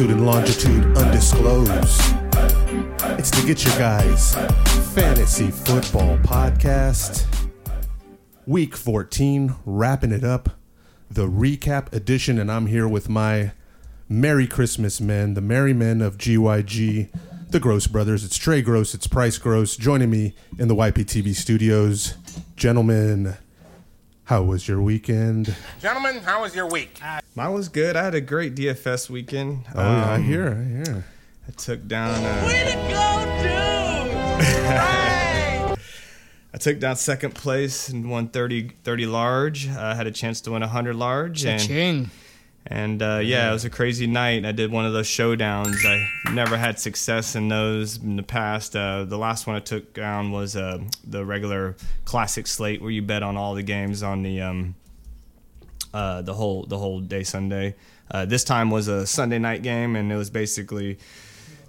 Latitude and longitude undisclosed. It's the Get Your Guys Fantasy Football Podcast. Week 14, wrapping it up. The recap edition, and I'm here with my Merry Christmas men, the merry men of GYG, the Gross Brothers. It's Trey Gross, it's Price Gross, joining me in the YPTV studios. Gentlemen, how was your weekend? Gentlemen, how was your week? Mine was good. I had a great DFS weekend. Oh, yeah, I Um, hear, I hear. I took down. Uh, Way to go, dude! I took down second place and won 30, 30 large. I had a chance to win 100 large. And, Ching. And uh, yeah, it was a crazy night. I did one of those showdowns. I never had success in those in the past. Uh, the last one I took down was uh, the regular classic slate where you bet on all the games on the um, uh, the whole the whole day Sunday. Uh, this time was a Sunday night game, and it was basically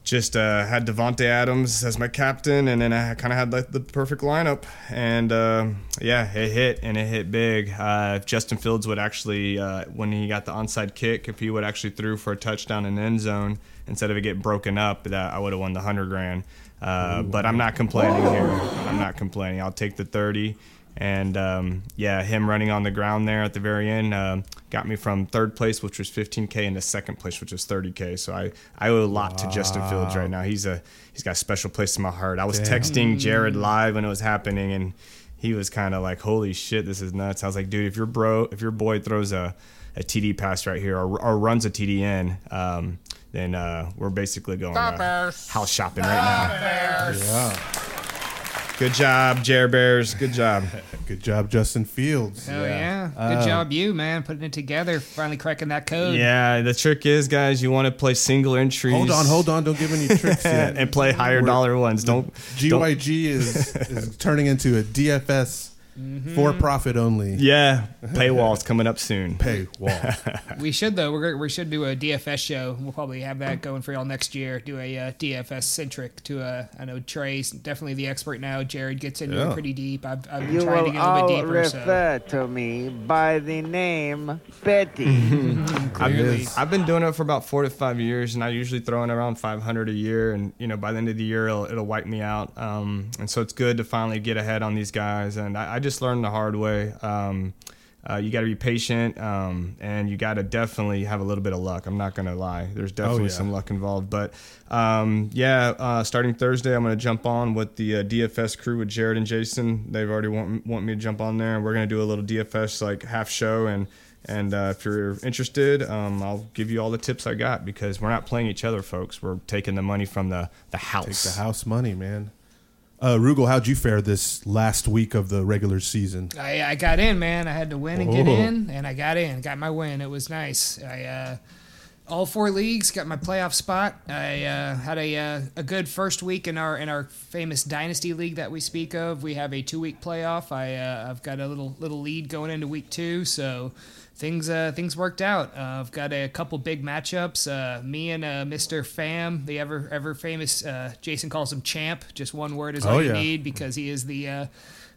just uh, had Davante Adams as my captain, and then I kind of had like the perfect lineup, and uh, yeah, it hit and it hit big. Uh, if Justin Fields would actually, uh, when he got the onside kick, if he would actually threw for a touchdown in the end zone instead of it getting broken up, that I would have won the hundred grand. Uh, but I'm not complaining here. I'm not complaining. I'll take the thirty. And um, yeah, him running on the ground there at the very end um, got me from third place, which was 15k, into second place, which was 30k. So I, I owe a lot to Justin Fields right now. He's a he's got a special place in my heart. I was texting Jared live when it was happening, and he was kind of like, "Holy shit, this is nuts." I was like, "Dude, if your bro, if your boy throws a, a TD pass right here or, or runs a TD in, um, then uh, we're basically going Stop uh, Bears. house shopping right now." Bears. Good job, Jared Bears. Good job. Good job, Justin Fields. Hell yeah. Good uh, job, you, man, putting it together, finally cracking that code. Yeah, the trick is, guys, you want to play single entries. Hold on, hold on. Don't give any tricks yet. and play higher dollar ones. Don't don't- GYG is, is turning into a DFS for profit only Yeah, paywall's coming up soon. Paywall. We should though. We're, we should do a DFS show. We'll probably have that going for y'all next year. Do a uh, DFS centric to a. I know Trey's definitely the expert now. Jared gets into Yeah. it pretty deep. I've, I've been You trying to get a little bit deeper. So refer to me by the name Betty. I've, I've been doing it for about four to five years, and I usually throw in around 500 a year. And you know, by the end of the year, it'll, it'll wipe me out. Um, and so it's good to finally get ahead on these guys. And I, I just learned the hard way. Um, uh, you got to be patient, um, and you got to definitely have a little bit of luck. I'm not gonna lie. There's definitely yeah. some luck involved, but um, yeah. Uh, starting Thursday, I'm gonna jump on with the uh, DFS crew with Jared and Jason. They've already want want me to jump on there, and we're gonna do a little DFS like half show and. And uh, if you're interested, um, I'll give you all the tips I got because we're not playing each other, folks. We're taking the money from the, the house. Take house. the house money, man. Uh, Rugal, how'd you fare this last week of the regular season? I, I got in, man. I had to win and get Oh. in, and I got in. Got my win. It was nice. I uh, all four leagues got my playoff spot. I uh, had a uh, a good first week in our in our famous dynasty league that we speak of. We have a two week playoff. I uh, I've got a little little lead going into week two, so things uh, things worked out. Uh, I've got a couple big matchups. Uh, me and uh, Mr. Fam, the ever ever famous uh, Jason calls him Champ. Just one word is all Oh, you yeah. need because he is the uh,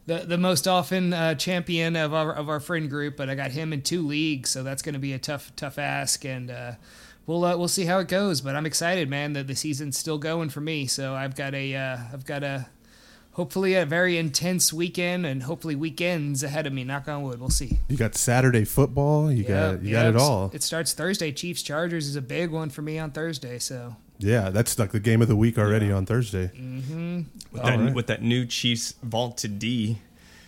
the, the most often uh, champion of our of our friend group, but I got him in two leagues, so that's going to be a tough tough ask, and uh, we'll uh, we'll see how it goes. But I'm excited, man. That the season's still going for me, so I've got a uh, I've got a hopefully a very intense weekend, and hopefully weekends ahead of me. Knock on wood. We'll see. You got Saturday football. You got you got it all. It starts Thursday. Chiefs Chargers is a big one for me on Thursday, so Yeah, that's like the game of the week already on Thursday. Mm-hmm. with, All that, right. with that new Chiefs vault to D.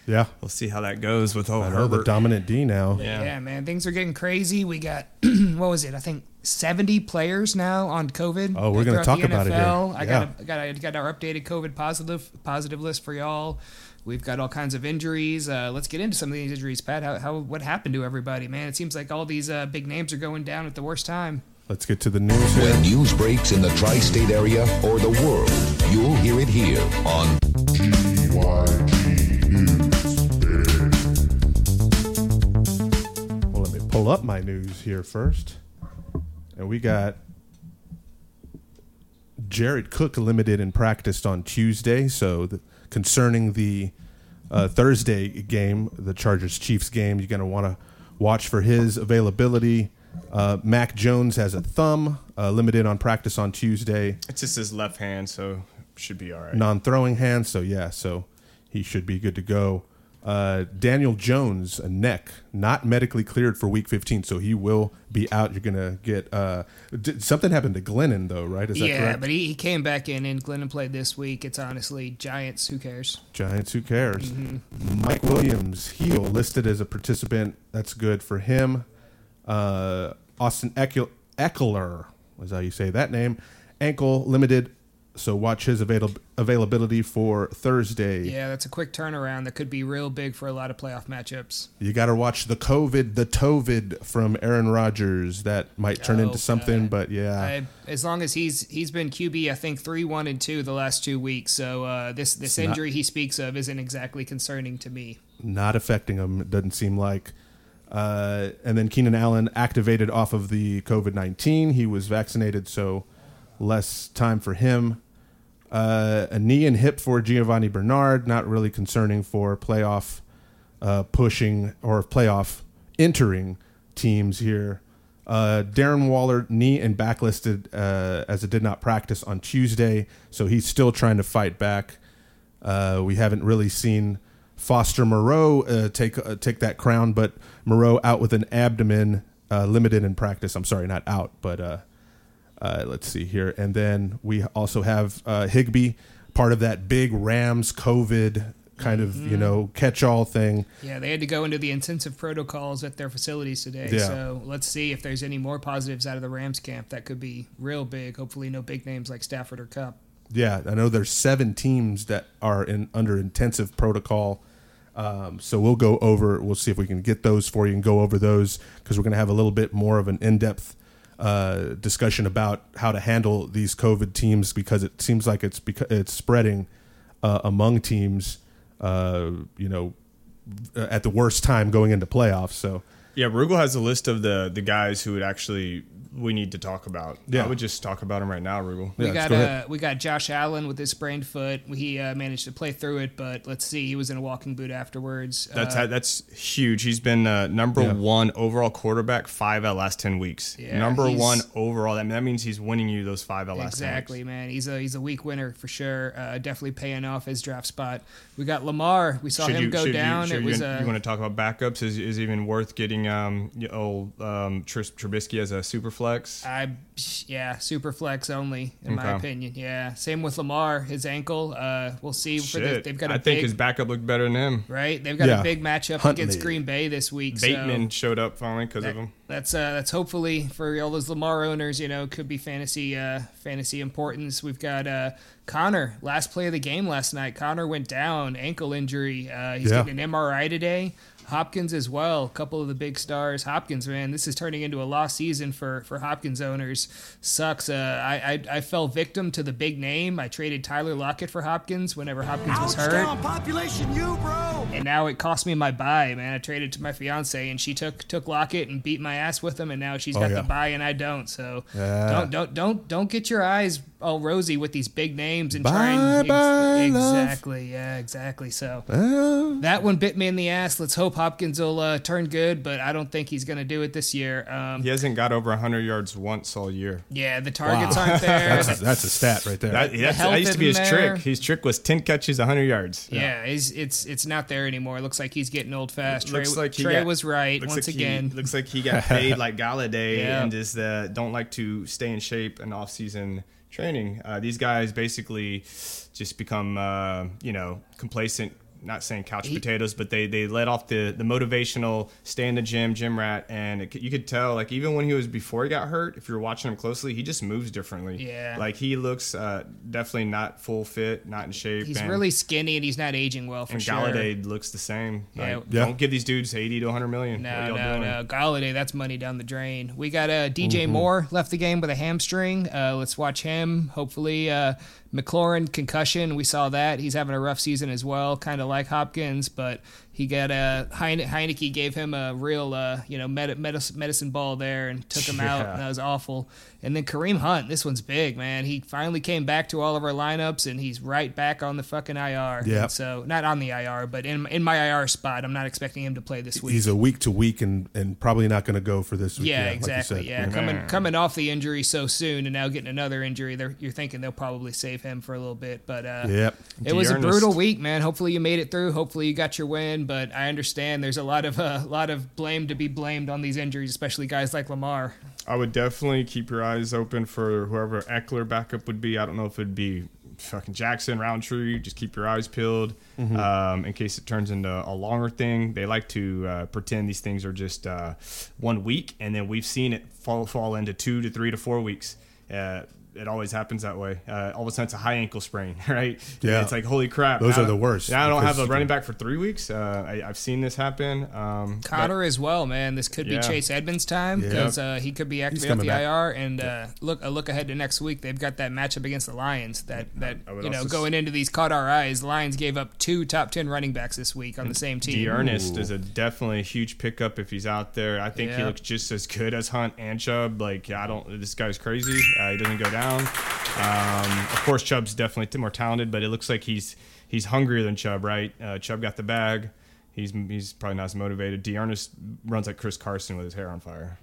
Yeah, We'll see how that goes with oh I know the Herbert. dominant D now. Yeah. Yeah. man, things are getting crazy. We got what was it? I think seventy players now on COVID. Oh, we're gonna talk about it here. NFL. I got a, got a, got our updated COVID positive positive list for y'all. We've got all kinds of injuries. Uh, let's get into some of these injuries, Pat. How, how what happened to everybody, man? It seems like all these uh, big names are going down at the worst time. Let's get to the news here. When news breaks in the tri state area or the world, you'll hear it here on Well, pull up my news here first. And we got Jared Cook limited and practiced on Tuesday. So, the, concerning the uh, Thursday game, the Chargers Chiefs game, you're going to want to watch for his availability. Uh, Mac Jones has a thumb, uh, limited on practice on Tuesday. It's just his left hand, so should be all right. non-throwing hand. So yeah, so he should be good to go. Uh, Daniel Jones, a neck, not medically cleared for Week 15, so he will be out. You're gonna get uh, d- something happened to Glennon though, right? Is that yeah, correct? but he, he came back in and Glennon played this week. It's honestly Giants. Who cares? Giants, who cares? Mm-hmm. Mike Williams, heel, listed as a participant. That's good for him. Uh, Austin Ekeler, Ekeler, is how you say that name. Ankle limited, so watch his avail- availability for Thursday. Yeah, that's a quick turnaround that could be real big for a lot of playoff matchups. You got to watch the COVID, the TOVID from Aaron Rodgers. That might turn Oh, into something, God. but yeah, I, as long as he's he's been QB, I think three, one, and two the last two weeks. So uh, this this not- injury he speaks of isn't exactly concerning to me. not affecting him. It doesn't seem like. Uh, and then Keenan Allen activated off of the COVID nineteen. He was vaccinated, so less time for him. Uh, a knee and hip for Giovani Bernard, not really concerning for playoff uh, pushing or playoff entering teams here. Uh, Darren Waller, knee and back listed uh, as it did not practice on Tuesday, so he's still trying to fight back. Uh, we haven't really seen Foster Moreau uh, take take that crown, but Moreau out with an abdomen, limited in practice. I'm sorry, not out, but uh, let's see here. And then we also have uh, Higbee, part of that big Rams COVID kind of you know catch all thing. Yeah, they had to go into the intensive protocols at their facilities today. Yeah. So let's see if there's any more positives out of the Rams camp. That could be real big. Hopefully, no big names like Stafford or Kupp. Yeah, I know there's seven teams that are in under intensive protocol. Um, so we'll go over. We'll see if we can get those for you and go over those because we're going to have a little bit more of an in-depth uh, discussion about how to handle these COVID teams because it seems like it's beca- it's spreading uh, among teams. Uh, you know, at the worst time going into playoffs. So Yeah, Rugel has a list of the the guys who would actually we need to talk about. Yeah. I would just talk about him right now, Rugel. We Yeah, got go uh, we got Josh Allen with his sprained foot. He uh, managed to play through it, but let's see, he was in a walking boot afterwards. That's uh, that's huge. He's been uh, number Yeah. one overall quarterback five out of last ten weeks. Yeah, number one overall. That, that means he's winning you those five out of last Exactly, 10 weeks. man. He's a he's a week winner for sure. Uh, definitely paying off his draft spot. We got Lamar. We saw Should him you, go down. You, should it was you, uh, you want to talk about backups? Is is even worth getting um y- old um Tris, Trubisky as a super flex? I yeah, super flex only in my opinion. Yeah, same with Lamar. His ankle. Uh, we'll see. For the, they've got a I big think his backup looked better than him. right. They've got Yeah. a big matchup Huntley. against Green Bay this week. so- Bateman showed up finally because of him. That's uh, that's hopefully for all those Lamar owners, you know, could be fantasy uh, fantasy importance. We've got uh, Conner, last play of the game last night. Conner went down, ankle injury. Uh, he's Yeah. getting an MRI today. Hopkins as well, a couple of the big stars. Hopkins, man, this is turning into a lost season for for Hopkins owners. Sucks. Uh, I, I I fell victim to the big name. I traded Tyler Lockett for Hopkins whenever Hopkins was hurt. Ouchtown population, you bro. And now it cost me my buy, man. I traded to my fiance, and she took took Lockett and beat my ass with him, and now she's got Oh, yeah. the buy, and I don't. So Yeah. don't don't don't don't get your eyes all rosy with these big names and Bye, try and bye, love. exactly, yeah, exactly. So that one bit me in the ass. Let's hope Hopkins will uh, turn good, but I don't think he's gonna do it this year. Um, He hasn't got over 100 yards once all year. yeah, the targets aren't there. that's, that's a stat right there. That, that's, health that used to be his there. trick. His trick was 10 catches, 100 yards. yeah, it's, it's it's not there anymore. It looks like he's getting old fast. Trey, Looks like he Trey got- was right looks once like again. He, looks like he got paid like Golladay Yeah. and just uh, don't like to stay in shape in off-season training. Uh, these guys basically just become, uh, you know, complacent not saying couch potatoes, but they they let off the the motivational stay in the gym, gym rat, and it, you could tell like even when he was before he got hurt, if you're watching him closely, he just moves differently. Yeah. like he looks uh, definitely not full fit, not in shape. He's and, really skinny and he's not aging well for and sure. Golladay looks the same. Yeah. Like, Yeah. Don't give these dudes 80 to 100 million. No, what no, doing? no. Golladay, that's money down the drain. We got uh, DJ Mm-hmm. Moore left the game with a hamstring. Uh, let's watch him. Hopefully, uh, McLaurin concussion. We saw that. He's having a rough season as well, kind of like Hopkins, but he got a Heine- Heinicke gave him a real, uh, you know, med- medicine, medicine ball there and took him out. Yeah. And that was awful. And then Kareem Hunt, this one's big, man. He finally came back to all of our lineups, and he's right back on the fucking IR. Yeah. So not on the IR, but in in my IR spot. I'm not expecting him to play this week. He's a week to week and, and probably not going to go for this week. Yeah, like you exactly. said. yeah, coming coming off the injury so soon and now getting another injury, they're, you're thinking they'll probably save him for a little bit. But uh, Yep. it was a brutal week, man. Hopefully you made it through. Hopefully you got your win. But I understand there's a lot of a lot of blame to be blamed on these injuries, especially guys like Lamar. I would definitely keep your eyes open for whoever Ekeler backup would be. I don't know if it'd be fucking Jackson, Rountree. Just keep your eyes peeled um, in case it turns into a longer thing. They like to uh, pretend these things are just uh, one week, and then we've seen it fall fall into two to three to four weeks. Uh, it always happens that way. Uh, all of a sudden, it's a high ankle sprain, right? Yeah. it's like holy crap. Those now- are the worst, Now I don't have a running back for three weeks. Uh, I, I've seen this happen. Um, but- Conner as well, man. This could be Chase Edmonds' time Yeah. because uh, he could be activated off coming the back. IR. And uh, look, a look ahead to next week. They've got that matchup against the Lions. That that you know going into these caught our eyes. Lions gave up two top ten running backs this week on the same team. D'Ernest is a definitely a huge pickup if he's out there. I think he looks just as good as Hunt and Chubb. Like I don't, this guy's crazy. Uh, he doesn't go down. Um, of course, Chubb's definitely more talented, but it looks like he's he's hungrier than Chubb. Right? Uh, Chubb got the bag. He's he's probably not as motivated. D'Ernest runs like Chris Carson with his hair on fire.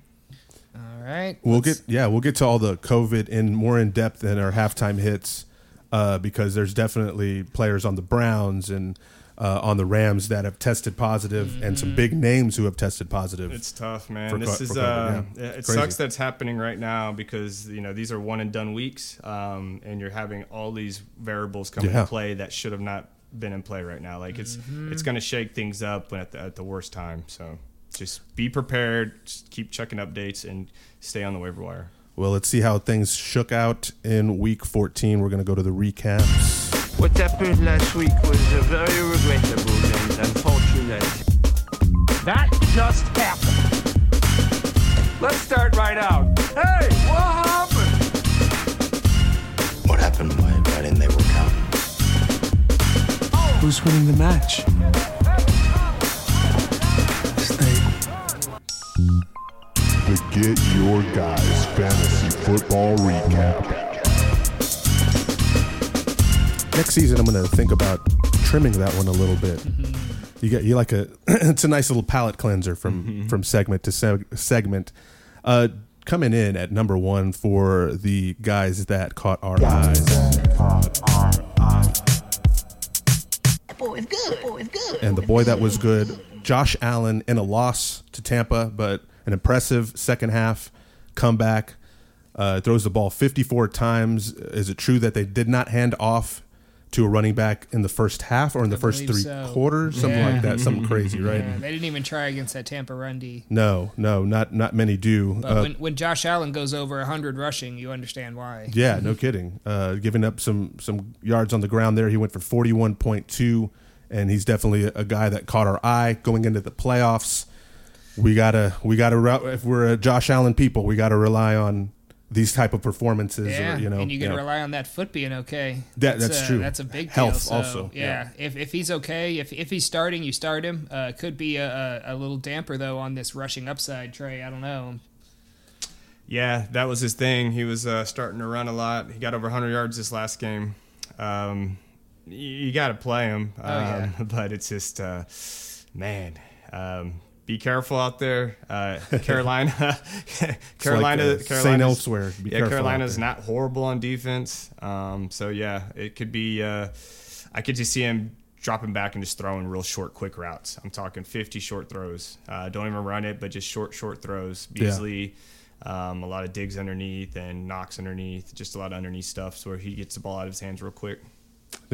All right. We'll get yeah, we'll get to all the COVID in more in depth in our halftime hits uh, because there's definitely players on the Browns and uh, on the Rams that have tested positive and some big names who have tested positive. It's tough, man. For this co- is for uh, yeah. it Crazy. sucks that's happening right now because you know these are one and done weeks, um, and you're having all these variables come Yeah. into play that should have not been in play right now. Like it's it's going to shake things up at the, at the worst time. So just be prepared. Just keep checking updates and stay on the waiver wire. well, let's see how things shook out in week 14. We're going to go to the recaps. What happened last week was a very regrettable and unfortunate. That just happened. Let's start right out. Hey, what happened? What happened? Why, why didn't they work out? Who's winning the match? The Get Your Guys Fantasy Football Recap. Next season, I'm going to think about trimming that one a little bit. You get you like a it's a nice little palate cleanser from from segment to seg- segment. Uh, coming in at number one for the guys that caught our eyes. Boy, it's good. Boy, it's good. And the boy that was good, Josh Allen, in a loss to Tampa, but an impressive second half comeback. Uh, throws the ball 54 times. Is it true that they did not hand off to a running back in the first half or in the first three so. quarters? Something Yeah. like that. Something crazy, right? Yeah, they didn't even try against that Tampa run D. No, no, not not many do. But Uh, when, when Josh Allen goes over 100 rushing, you understand why. yeah, no kidding. Uh, giving up some some yards on the ground there. He went for 41.2, and he's definitely a, a guy that caught our eye going into the playoffs. We gotta we gotta if we're a Josh Allen people, we gotta rely on these type of performances. Yeah, or, you know, and you can yeah. rely on that foot being okay. That- that's uh, true. That's a big Health deal. So, also, Yeah, yeah. if if he's okay, if if he's starting, you start him. Uh, could be a, a, a little damper though on this rushing upside. Trey, I don't know. Yeah, that was his thing. He was uh, starting to run a lot. He got over 100 yards this last game. Um, y- you got to play him, um, Oh, yeah. but it's just, uh, man, um, be careful out there. Uh, Carolina, Carolina, uh, Saint Elsewhere. Be yeah, Carolina's not horrible on defense. Um, so yeah, it could be. Uh, I could just see him dropping back and just throwing real short, quick routes. I'm talking 50 short throws. Uh, don't even run it, but just short, short throws. Yeah. Beasley, um, a lot of digs underneath and knocks underneath, just a lot of underneath stuff, so where he gets the ball out of his hands real quick.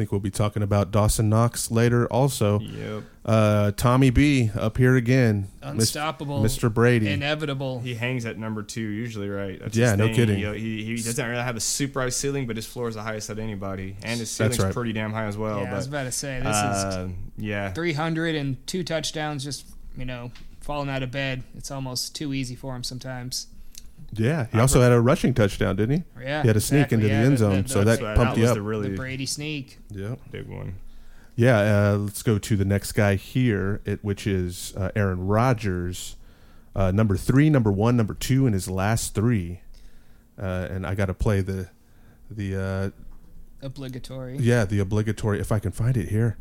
Think we'll be talking about Dawson Knox later. Also, Yep. uh, Tommy B up here again, Unstoppable. Mr. Brady. Inevitable. He hangs at number two usually, right? That's Yeah, no thing. kidding. He, he, he doesn't really have a super high ceiling, but his floor is the highest at anybody, and his ceiling's right. pretty damn high as well. Yeah, but, I was about to say, this is uh, yeah, 300 and two touchdowns, just, you know, falling out of bed. It's almost too easy for him sometimes. Yeah, he also had a rushing touchdown, didn't he? Yeah, he had a sneak exactly. into Yeah, the end the- zone, the- so that's that what- pumped that you up. the really the Brady sneak. yeah, big one. yeah. Uh, let's go to the next guy here, it, which is uh, Aaron Rodgers, uh, number three, number one, number two in his last three, uh, and I got to play the the uh, Obligatory. Yeah, the obligatory. If I can find it here.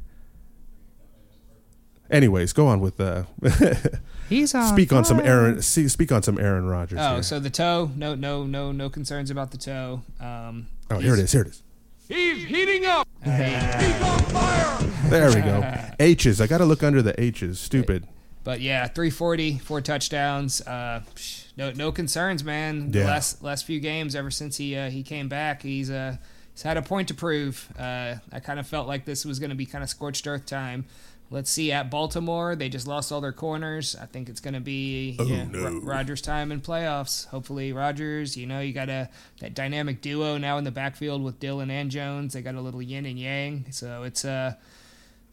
Anyways, go on with uh, He's on speak on some. Aaron. See, speak on some Aaron Rodgers. Oh, here. so the toe, no, no, no, no concerns about the toe. Um, oh, here it is. Here it is. He's heating up. He's on fire. There we go. H's. I got to look under the H's. Stupid. But yeah, 340, four touchdowns. Uh, no, no concerns, man. The Yeah. last last few games, ever since he uh, he came back, he's uh he's had a point to prove. Uh, I kind of felt like this was going to be kind of scorched earth time. Let's see at Baltimore, they just lost all their corners. I think it's going to be Oh, yeah, Ro- Rodgers time in playoffs. Hopefully, Rodgers. You know, you got a that dynamic duo now in the backfield with Dillon and Jones. They got a little yin and yang. So it's uh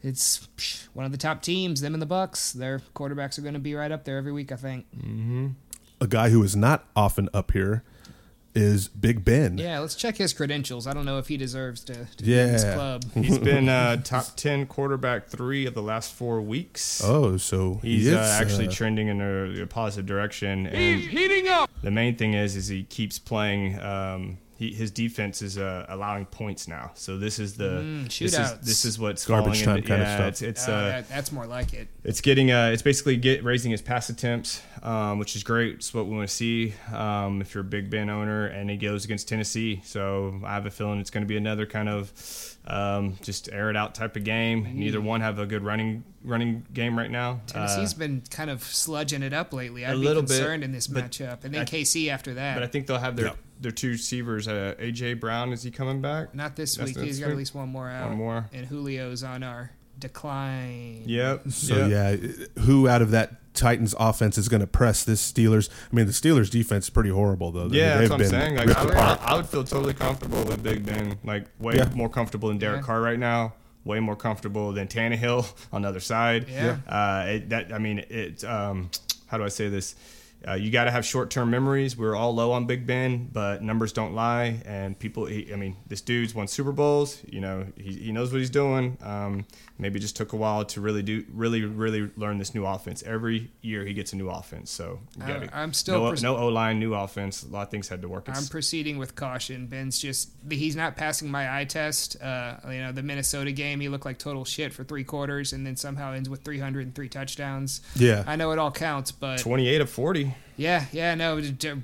it's psh, one of the top teams. Them and the Bucks. Their quarterbacks are going to be right up there every week. I think. Mm-hmm. A guy who is not often up here is Big Ben. Yeah, let's check his credentials. I don't know if he deserves to, to be in this Yeah. club. He's been uh, top ten quarterback three of the last four weeks. Oh, so He's he is, uh, actually uh, trending in a, a positive direction. And He's heating up. the main thing is, is he keeps playing. Um, he, his defense is uh, allowing points now. So this is the Mm, this is shootouts. this is what's Garbage time into, kinda yeah, stuff. It's it's Uh, uh, that, that's more like it. it's getting uh, it's basically get raising his pass attempts, um, which is great. It's what we want to see um, if you're a Big Ben owner, and he goes against Tennessee. So I have a feeling it's going to be another kind of um, just air it out type of game. Neither one have a good running running game right now. Tennessee's Uh, been kind of sludging it up lately. I'd a be little bit, concerned in this matchup, and then I- KC after that. but I think they'll have their Yeah. Their two receivers. Uh, AJ Brown is he coming back? Not this That's week. next He's got at least one more out. One more. And Julio's on our decline. Yep. So yep. yeah, who out of that Titans offense is going to press this Steelers? I mean, the Steelers defense is pretty horrible though. I mean, Yeah, they've that's what I'm been saying. Like, I, would. I would feel totally comfortable with Big Ben. Like, way Yeah. more comfortable than Derek Yeah. Carr right now. Way more comfortable than Tannehill on the other side. Yeah. Uh, it, that I mean, it. Um, how do I say this? Uh, you got to have short-term memories. We're all low on Big Ben, but numbers don't lie. And people, he, I mean, this dude's won Super Bowls. You know, he, he knows what he's doing. Um, maybe just took a while to really do, really, really learn this new offense. Every year he gets a new offense. So gotta- I'm still no, pers- no O line, new offense. A lot of things had to work. I'm proceeding with caution. Ben's just he's not passing my eye test. Uh, you know, the Minnesota game, he looked like total shit for three quarters, and then somehow ends with 303 touchdowns. Yeah. I know it all counts, but 28 of 40. Yeah, yeah, no.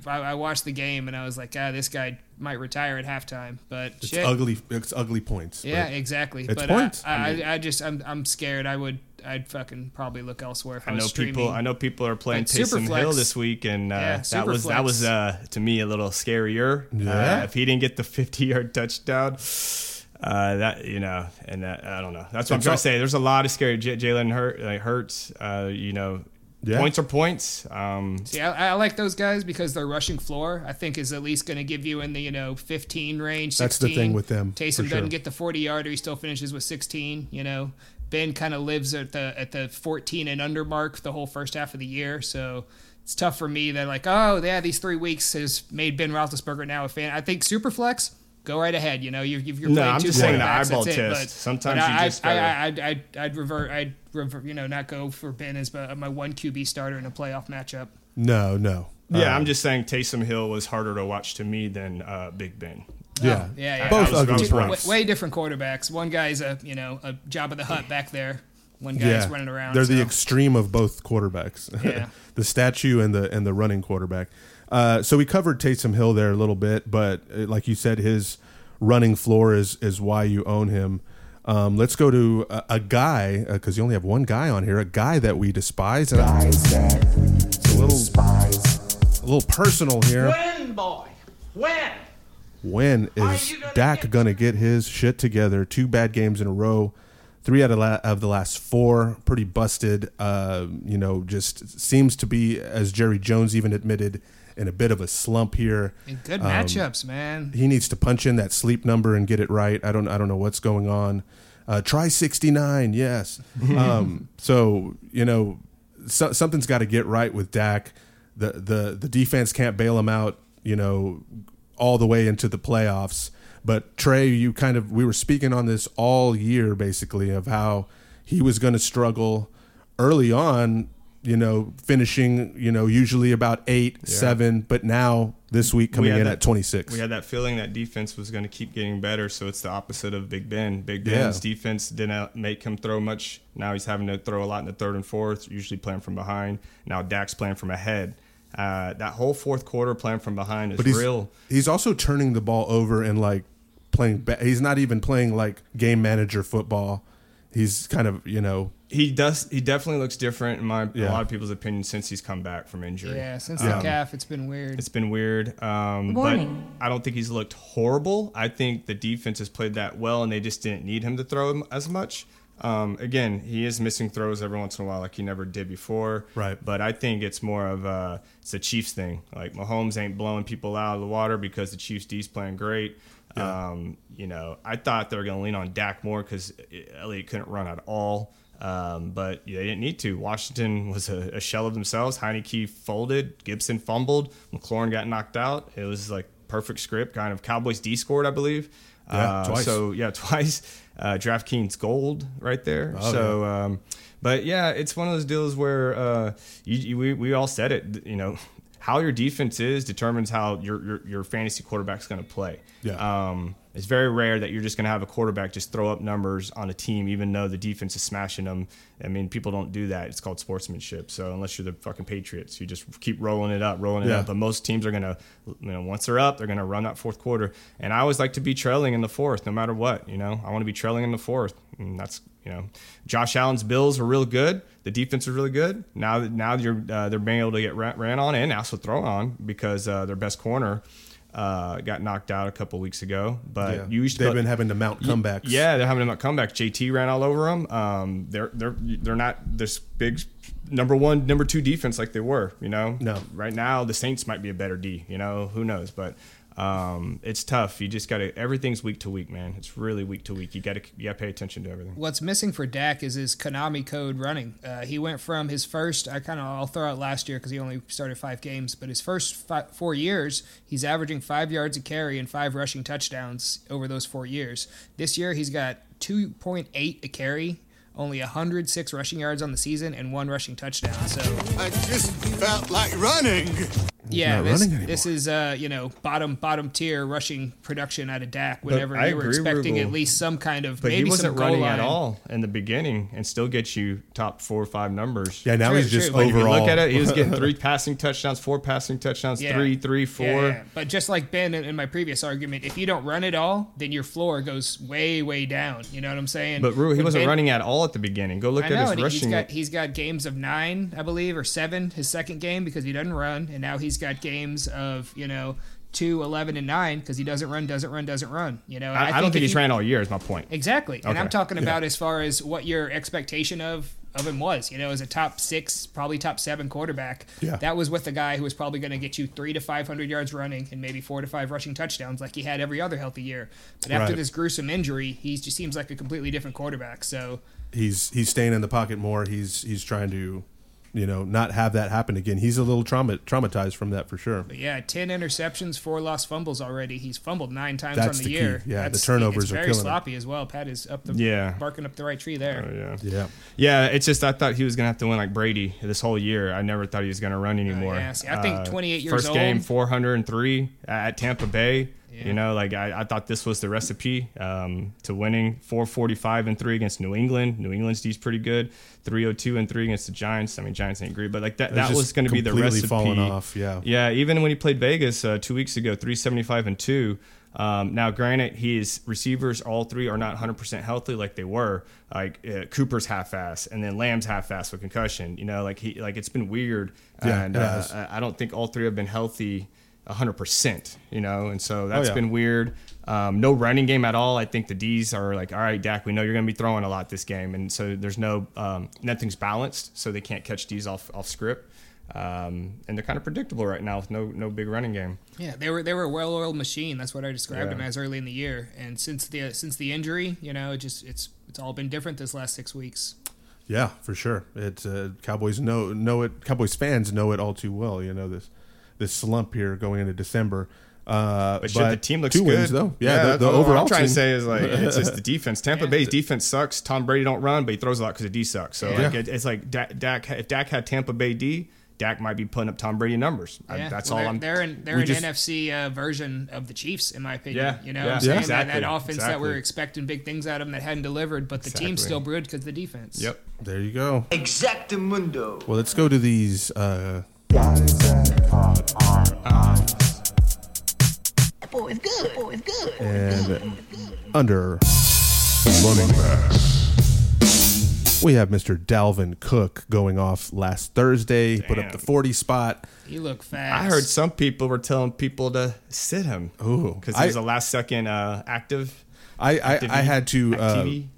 I, I watched the game and I was like, ah, this guy might retire at halftime. But It's shit, ugly. It's ugly points. Yeah, but exactly. It's but points. I, I, I mean- I, just I'm I'm scared. I would I'd fucking probably look elsewhere if I, I know streaming. people. I know people are playing Like Taysom Superflex. Hill this week, and uh, Yeah, that was that was uh, to me a little scarier. Yeah. Uh, if he didn't get the 50 yard touchdown, uh, that you know, and that, I don't know. That's what I'm trying all- to say. There's a lot of scary. J- Jalen Hurt, like, Hurts. Uh, you know, Yeah. points are points. Um, See, I, I like those guys because their rushing floor, I think, is at least going to give you in the you know 15 range. 16. That's the thing with them, Taysom sure. doesn't get the 40 yarder; he still finishes with 16. You know, Ben kind of lives at the at the 14 and under mark the whole first half of the year, so. It's tough for me that like, oh yeah, these three weeks has made Ben Roethlisberger now a fan. I think Superflex, go right ahead. You know, you've you've you're No, playing I'm two just saying the quarterbacks, eyeball that's it, test. but- Sometimes but you I, just I, gotta- I, I'd, I'd, I'd revert, I'd revert, you know, not go for Ben as my, my one QB starter in a playoff matchup. no, no. yeah, Um, I'm just saying Taysom Hill was harder to watch to me than uh, Big Ben. Yeah, Oh, yeah, yeah. Both I was- ugly was Two- wrong. points. way, way different quarterbacks. One guy's a you know a Jabba the Hutt back there. One guy's yeah, running around. They're the extreme of both quarterbacks. Yeah. the statue and the and the running quarterback. Uh, so we covered Taysom Hill there a little bit, but uh, like you said, his running floor is is why you own him. Um, let's go to a, a guy because you only have one guy on here. A guy that we despise. And it's a little, a little personal here. When, boy? When? when is Dak going to get his shit together? Two bad games in a row. Three out of, la- of the last four, pretty busted. Uh, you know, just seems to be, as Jerry Jones even admitted, in a bit of a slump here. And good Um, matchups, man. He needs to punch in that sleep number and get it right. I don't I don't know what's going on. Uh, try 69, yes. um, so you know so, something's got to get right with Dak. The the the defense can't bail him out. You know all the way into the playoffs. But Trey, you kind of we were speaking on this all year basically of how he was going to struggle early on. You know, finishing you know usually about eight, Yeah. seven, but now this week coming We in that- at twenty six. We had that feeling that defense was going to keep getting better, so it's the opposite of Big Ben. Big Yeah. Ben's defense didn't make him throw much. Now he's having to throw a lot in the third and fourth, usually playing from behind. Now Dak's playing from ahead. Uh, that whole fourth quarter playing from behind is but he's real. he's also turning the ball over and like playing. Ba- he's not even playing like game manager football. He's kind of you know He does. He definitely looks different in my Yeah. a lot of people's opinion since he's come back from injury. Yeah, since Um, the calf, it's been weird. It's been weird. Um, Warning. But I don't think he's looked horrible. I think the defense has played that well, and they just didn't need him to throw him as much. Um, again, he is missing throws every once in a while, like he never did before. Right. But I think it's more of a it's a Chiefs thing. Like Mahomes ain't blowing people out of the water because the Chiefs D's playing great. Um, you know, I thought they were going to lean on Dak more because Elliott couldn't run at all. Um, but they didn't need to. Washington was a, a shell of themselves. Heinicke folded. Gibson fumbled. McLaurin got knocked out. It was like perfect script. Kind of Cowboys D scored, I believe. Yeah, Uh, twice. So yeah, twice. Uh, DraftKings gold right there. Oh, so, um, but yeah, it's one of those deals where uh, you, you, we we all said it. You know, how your defense is determines how your your, your fantasy quarterback's going to play. Yeah. Um, it's very rare that you're just going to have a quarterback just throw up numbers on a team, even though the defense is smashing them. I mean, people don't do that. It's called sportsmanship. So unless you're the fucking Patriots, you just keep rolling it up, rolling it Yeah. up. But most teams are going to, you know, once they're up, they're going to run that fourth quarter. And I always like to be trailing in the fourth, no matter what. You know, I want to be trailing in the fourth. And that's you know, Josh Allen's Bills were real good. The defense was really good. Now, now you're uh, they're being able to get ran, ran on and also thrown on because uh, their best corner uh, got knocked out a couple weeks ago. But Yeah. you used to They've been having to mount comebacks. Yeah, they're having to mount comebacks. JT ran all over them. Um, they're they're they're not this big number one, number two defense like they were. You know, No. Right now, the Saints might be a better D. You know, who knows? But um, it's tough. You just got to. Everything's week to week, man. It's really week to week. You got to you got to pay attention to everything. What's missing for Dak is his Konami code running. Uh, he went from his first, I kind of, I'll throw out last year because he only started five games, but his first fi four years, he's averaging five yards a carry and five rushing touchdowns over those four years. This year, he's got 2.8 a carry, only 106 rushing yards on the season, and one rushing touchdown. So I just felt like running. yeah, this, running this is uh, you know bottom bottom tier rushing production out of Dak. Whenever I you were expecting Rugal. at least some kind of But maybe he wasn't some goal running line. at all in the beginning, and still get you top four or five numbers. Yeah, now True, he's just true. But Like, if you overall. look at it, he was getting three passing touchdowns, four passing touchdowns, Yeah. three, three, four. Yeah, yeah. But just like Ben in, in my previous argument, if you don't run at all, then your floor goes way, way down. You know what I'm saying? But Rue, he When wasn't Ben- running at all at the beginning. Go look I at know, his and he's rushing. got he's got games of nine, I believe, or seven. His second game because he doesn't run, and now he's got games of you know two, 11, and nine because he doesn't run, doesn't run, doesn't run. You know, I, I don't think he's you- ran all year. Is my point. Exactly. And I'm Okay. talking about as far as what your expectation of of him was, you know, as a top six, probably top seven quarterback. Yeah. That was with the guy who was probably going to get you three to 500 yards running and maybe four to five rushing touchdowns like he had every other healthy year. But after Right. this gruesome injury, he just seems like a completely different quarterback. So, he's he's staying in the pocket more. He's he's trying to, you know, not have that happen again. He's a little trauma, traumatized from that for sure. but yeah, 10 interceptions, four lost fumbles already. He's fumbled nine times That's on the the, key. year. Yeah, the turnovers it's are very killing him. sloppy as well. Pat is up the Yeah. barking up the right tree there. Oh, yeah. Yeah, Yeah, it's just I thought he was gonna have to win like Brady this whole year. I never thought he was gonna run oh, anymore. yeah, see, I think uh, 28 years first game, 403 at Tampa Bay. Yeah. You know, like I, I thought this was the recipe um, to winning 445 and three against New England. New England's D's pretty good. 302 and three against the Giants. I mean, Giants ain't great, but like that, It's that was going to be the completely recipe. fallen off, yeah. Yeah, even when he played Vegas uh, two weeks ago, 375 and two. Um, now, granted, his receivers, all three, are not 100% healthy like they were. Like uh, Cooper's half-ass, and then Lamb's half-ass with concussion. You know, like he, like it's been weird, Yeah, and it uh. I I don't think all three have been healthy hundred percent. You know, and so that's yeah. been weird. Um, no running game at all. I think the D's are like, all right, Dak, we know you're going to be throwing a lot this game, and so there's no um, nothing's balanced, so they can't catch D's off off script. Um, and they're kind of predictable right now with no no big running game. Yeah, they were they were a well-oiled machine. That's what I described Yeah. them as early in the year. And since the since the injury, you know, it just it's it's all been different this last six weeks. Yeah, for sure. It's uh, Cowboys know know it. Cowboys fans know it all too well. You know this this slump here going into December. Uh, But, shit, the team looks two good. wins though. Yeah, the, that's the what overall I'm trying team- to say is like it's just the defense. Tampa Bay's defense sucks. Tom Brady don't run, but he throws a lot because the D sucks. So Yeah. like it, it's like Dak, Dak. If Dak had Tampa Bay D, Dak might be putting up Tom Brady numbers. I- Yeah, that's well, all they're, I'm. They're in they're an just- NFC uh, version of the Chiefs, in my opinion. Yeah, you know, yeah. what I'm saying Yeah. that, that Exactly, offense that we're expecting big things out of them that hadn't delivered, but the team's still brewed because the defense. Yep. There you go. Exactamundo. Well, let's go to these. Uh, That good. That good. and under running backs. We have Mr. Dalvin Cook going off last Thursday. He put up the 40 spot. You look fast. I heard some people were telling people to sit him. Ooh. because I- he was a last second uh, active. I, I, I had to. Uh, activity?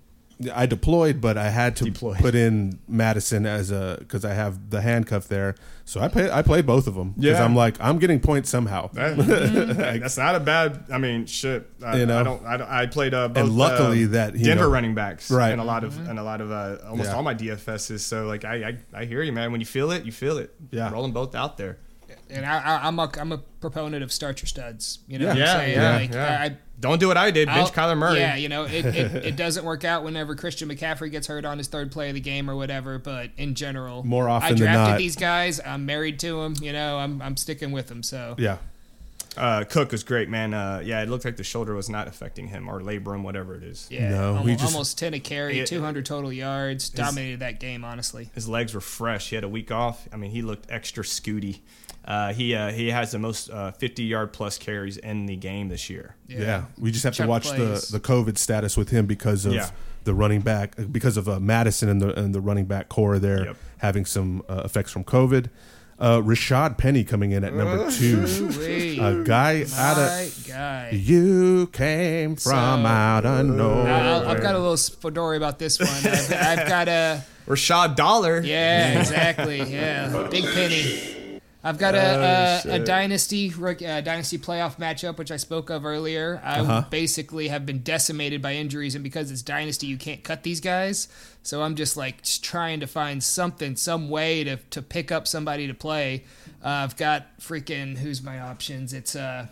I deployed, but I had to put in Mattison as a because I have the handcuff there. So I play, I played both of them because Yeah. I'm like I'm getting points somehow. That- that's not a bad. I mean, shit. I, You know? I don't. I, don't, I played uh, both. And luckily uh, that, Denver know- running backs, Right. and a lot of and a lot of uh, almost Yeah. all my DFSs. So like, I, I I hear you, man. When you feel it, you feel it. Yeah. roll them both out there. And I, I, I'm a I'm a proponent of start your studs. You know, Yeah. what I'm Yeah, saying? yeah, like, yeah. I, Don't do what I did. Bench I'll- Kyler Murray. Yeah, you know, it, it, it doesn't work out whenever Christian McCaffrey gets hurt on his third play of the game or whatever. But in general, More often I than drafted not. these guys. I'm married to them. You know, I'm I'm sticking with them. So Yeah. Uh, Cook was great, man. Uh, yeah, it looked like the shoulder was not affecting him or labrum, whatever it is. yeah, No, almost, we just- almost ten a carry, It- 200 total yards, dominated that game. Honestly, His legs were fresh. He had a week off. I mean, he looked extra scooty. Uh, he uh, he has the most uh, 50 yard plus carries in the game this year. Yeah. We just have to watch plays. the the COVID status with him because of Yeah. the running back because of uh, Mattison and the and the running back core there Yep. having some uh, effects from COVID. Uh, Rashad Penny coming in at number two, a guy out of guy. you came from So- out of nowhere. Now, I've got a little story about this one. I've, I've got a Rashad Dollar. Yeah, exactly. Yeah, big penny. I've got a, a, a dynasty rook- uh, dynasty playoff matchup, which I spoke of earlier. I Uh-huh. basically have been decimated by injuries, and because it's dynasty, you can't cut these guys. So I'm just like just trying to find something, some way to to pick up somebody to play. Uh, I've got freaking who's my options? It's uh.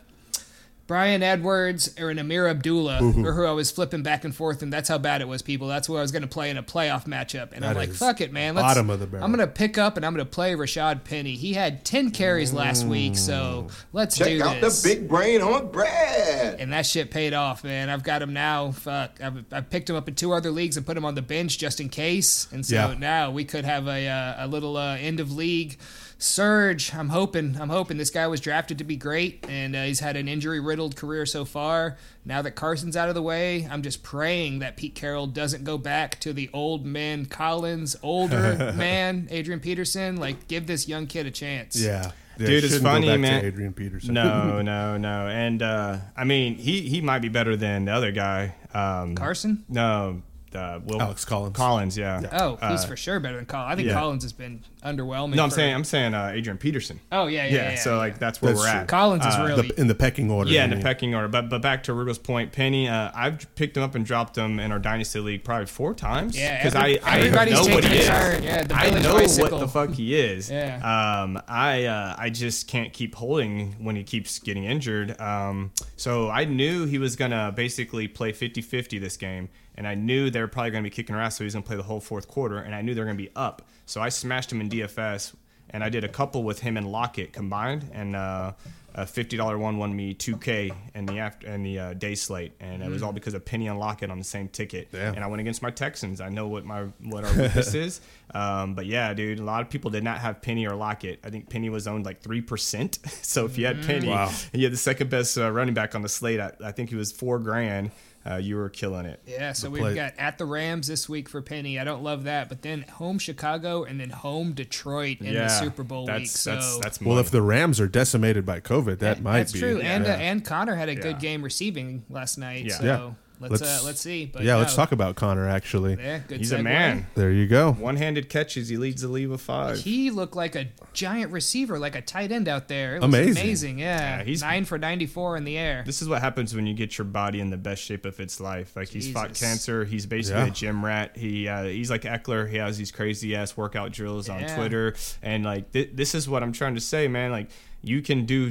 Brian Edwards or an Ameer Abdullah, Ooh. or who I was flipping back and forth, and that's how bad it was, people. That's who I was going to play in a playoff matchup, and I'm like, "Fuck it, man! Let's, bottom of the barrel. I'm going to pick up and I'm going to play Rashad Penny. He had 10 carries last week, so let's Check do out this. the big brain on Brad. and that shit paid off, man. I've got him now. Fuck, I've, I picked him up in two other leagues and put him on the bench just in case. And so Yeah. now we could have a uh, a little uh, end of league surge. I'm hoping. I'm hoping this guy was drafted to be great, and uh, he's had an injury riddled career so far. Now that Carson's out of the way, I'm just praying that Pete Carroll doesn't go back to the old man Collins, older man Adrian Peterson. Like, give this young kid a chance. yeah. Yeah, Dude, it's shouldn't go funny, back to man. Adrian Peterson. No, no, no. And uh, I mean, he he might be better than the other guy. Um, Carson? No, uh, Will Alex Collins. Collins, yeah. Oh, he's Uh, for sure better than Collins. I think yeah. Collins has been underwhelming. No, I'm for- saying I'm saying uh, Adrian Peterson. Oh yeah, yeah, yeah. so yeah. like that's where That's we're true. at. Collins is Uh, really The- in the pecking order. Yeah, in the mean. pecking order. But but back to Rugal's point, Penny, uh, I've picked him up and dropped him in our dynasty league probably four times. Yeah, because every- I, I know what he is. turn. Yeah, the I know bicycle. what the fuck he is. Yeah. Um, I uh, I just can't keep holding when he keeps getting injured. Um, so I knew he was gonna basically play 50-50 this game, and I knew they were probably gonna be kicking ass, so he was gonna play the whole fourth quarter, and I knew they were gonna be up. So I smashed him in DFS, and I did a couple with him and Lockett combined, and uh, a fifty dollar one won me two K in the after in the uh, day slate, and it was Mm. all because of Penny and Lockett on the same ticket. Damn. And I went against my Texans. I know what my what our weakness is. Um, but yeah, dude, a lot of people did not have Penny or Lockett. I think Penny was owned like three percent. so if you had Penny, Wow. and you had the second best uh, running back on the slate. I, I think he was four grand. Uh, you were killing it. Yeah, so The we've play- got at the Rams this week for Penny. I don't love that, but then home Chicago and then home Detroit in yeah, the Super Bowl that's, week. So that's that's Well, if the Rams are decimated by COVID, that might that's be. true. And uh, and Conner had a good game receiving last night. Yeah. So Yeah. let's uh, let's see. But yeah, let's talk about Conner. Actually, Yeah, good he's a man. there you go. One-handed catches. He leads the league with five. He looked like a giant receiver, like a tight end out there. It was Amazing. amazing. Yeah, Yeah, he's- nine for ninety-four in the air. This is what happens when you get your body in the best shape of its life. Like he's fought cancer. He's basically Yeah. a gym rat. He uh, he's like Ekeler. He has these crazy ass workout drills on Yeah. Twitter, and like th- this is what I'm trying to say, man. Like you can do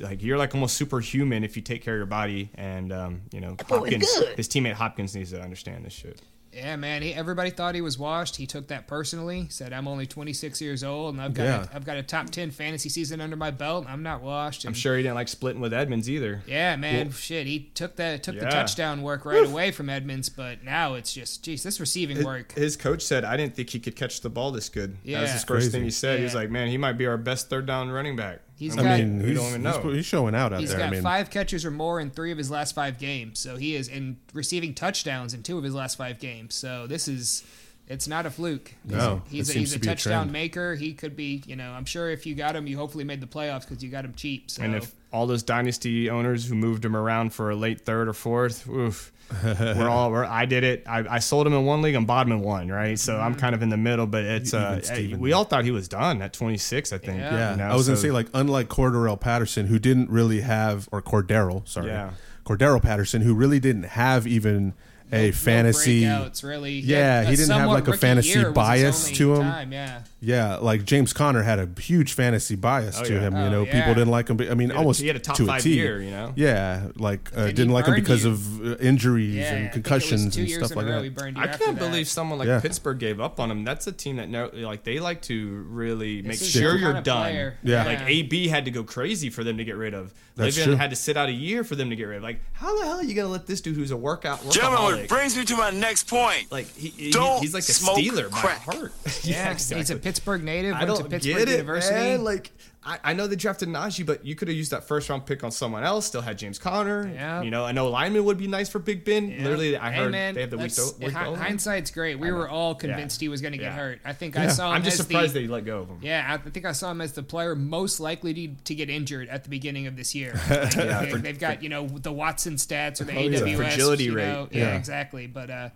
like you're like almost superhuman if you take care of your body. And um, you know boy Hopkins, his teammate Hopkins needs to understand this shit. Yeah, man. He, everybody thought he was washed. He took that personally. Said, "I'm only 26 years old, and I've got Yeah. a, I've got a top 10 fantasy season under my belt. I'm not washed." I'm sure he didn't like splitting with Edmonds either. Yeah, man. Shit, he took that took the touchdown work right away from Edmonds, but now it's just, geez, this receiving His, work. his coach said, "I didn't think he could catch the ball this good." Yeah, that was Yeah. his first Crazy. thing he said. He was like, "Man, he might be our best third down running back." He's I got- I mean, mean, he's, don't even he's- know. he's showing out out He's there. He's got I mean, five catches or more in three of his last five games. So he is in receiving touchdowns in two of his last five games. So this is, it's not a fluke. No, he's it a, seems he's a to be a touchdown maker. He could be, you know, I'm sure if you got him, you hopefully made the playoffs because you got him cheap. So And if all those dynasty owners who moved him around for a late third or fourth, oof, we're all. We're, I did it. I, I sold him in one league and bought him in one, right? So I'm kind of in the middle. But it's uh, Steven. we all thought he was done at 26. I think. Yeah. yeah, you know, I was gonna say like unlike Cordarrelle Patterson, who didn't really have, or Cordero, sorry, Yeah. Cordero Patterson, who really didn't have even a no fantasy. breakouts, really. Yeah, had he a didn't have, like, a fantasy year was his bias to him. time, yeah. Yeah, like James Conner had a huge fantasy bias Oh, to yeah. him. You Oh, know, yeah. people didn't like him. I mean, had a- almost he had a top to five T. year, you know? Yeah, like uh, didn't like him because you. of uh, injuries Yeah, and think it was concussions and stuff like that. he burned you I can't that. believe someone like Yeah. Pittsburgh gave up on him. That's a team that know, like they like to really make sure you're done. player. Yeah. Like AB had to go crazy for them to get rid of. That's Le'Veon had to sit out a year for them to get rid of. Like, how the hell are you gonna let this dude who's a workout Gentlemen, workaholic? which brings me to my next point. like he, he- Don't he's like a smoke Steeler by crack. heart. Yeah, he's a exactly. Pittsburgh native. I went to Pittsburgh it, University. man. Like, I, I know they drafted Najee, but you could have used that first round pick on someone else. Still had James Conner. Yeah. You know, I know lineman would be nice for Big Ben. Yeah. Literally, I Hey, heard man, they have the week. let's- week hi- hindsight's great. We were all Yeah. convinced he was going to get Yeah. hurt. I think I saw him I'm just as surprised the, they let go of him. Yeah, I think I saw him as the player most likely to, to get injured at the beginning of this year. Like, Yeah, they, have got you know the Watson stats or the Oh, yeah. AWS Fragility you rate. know, Yeah, Yeah. exactly. But uh,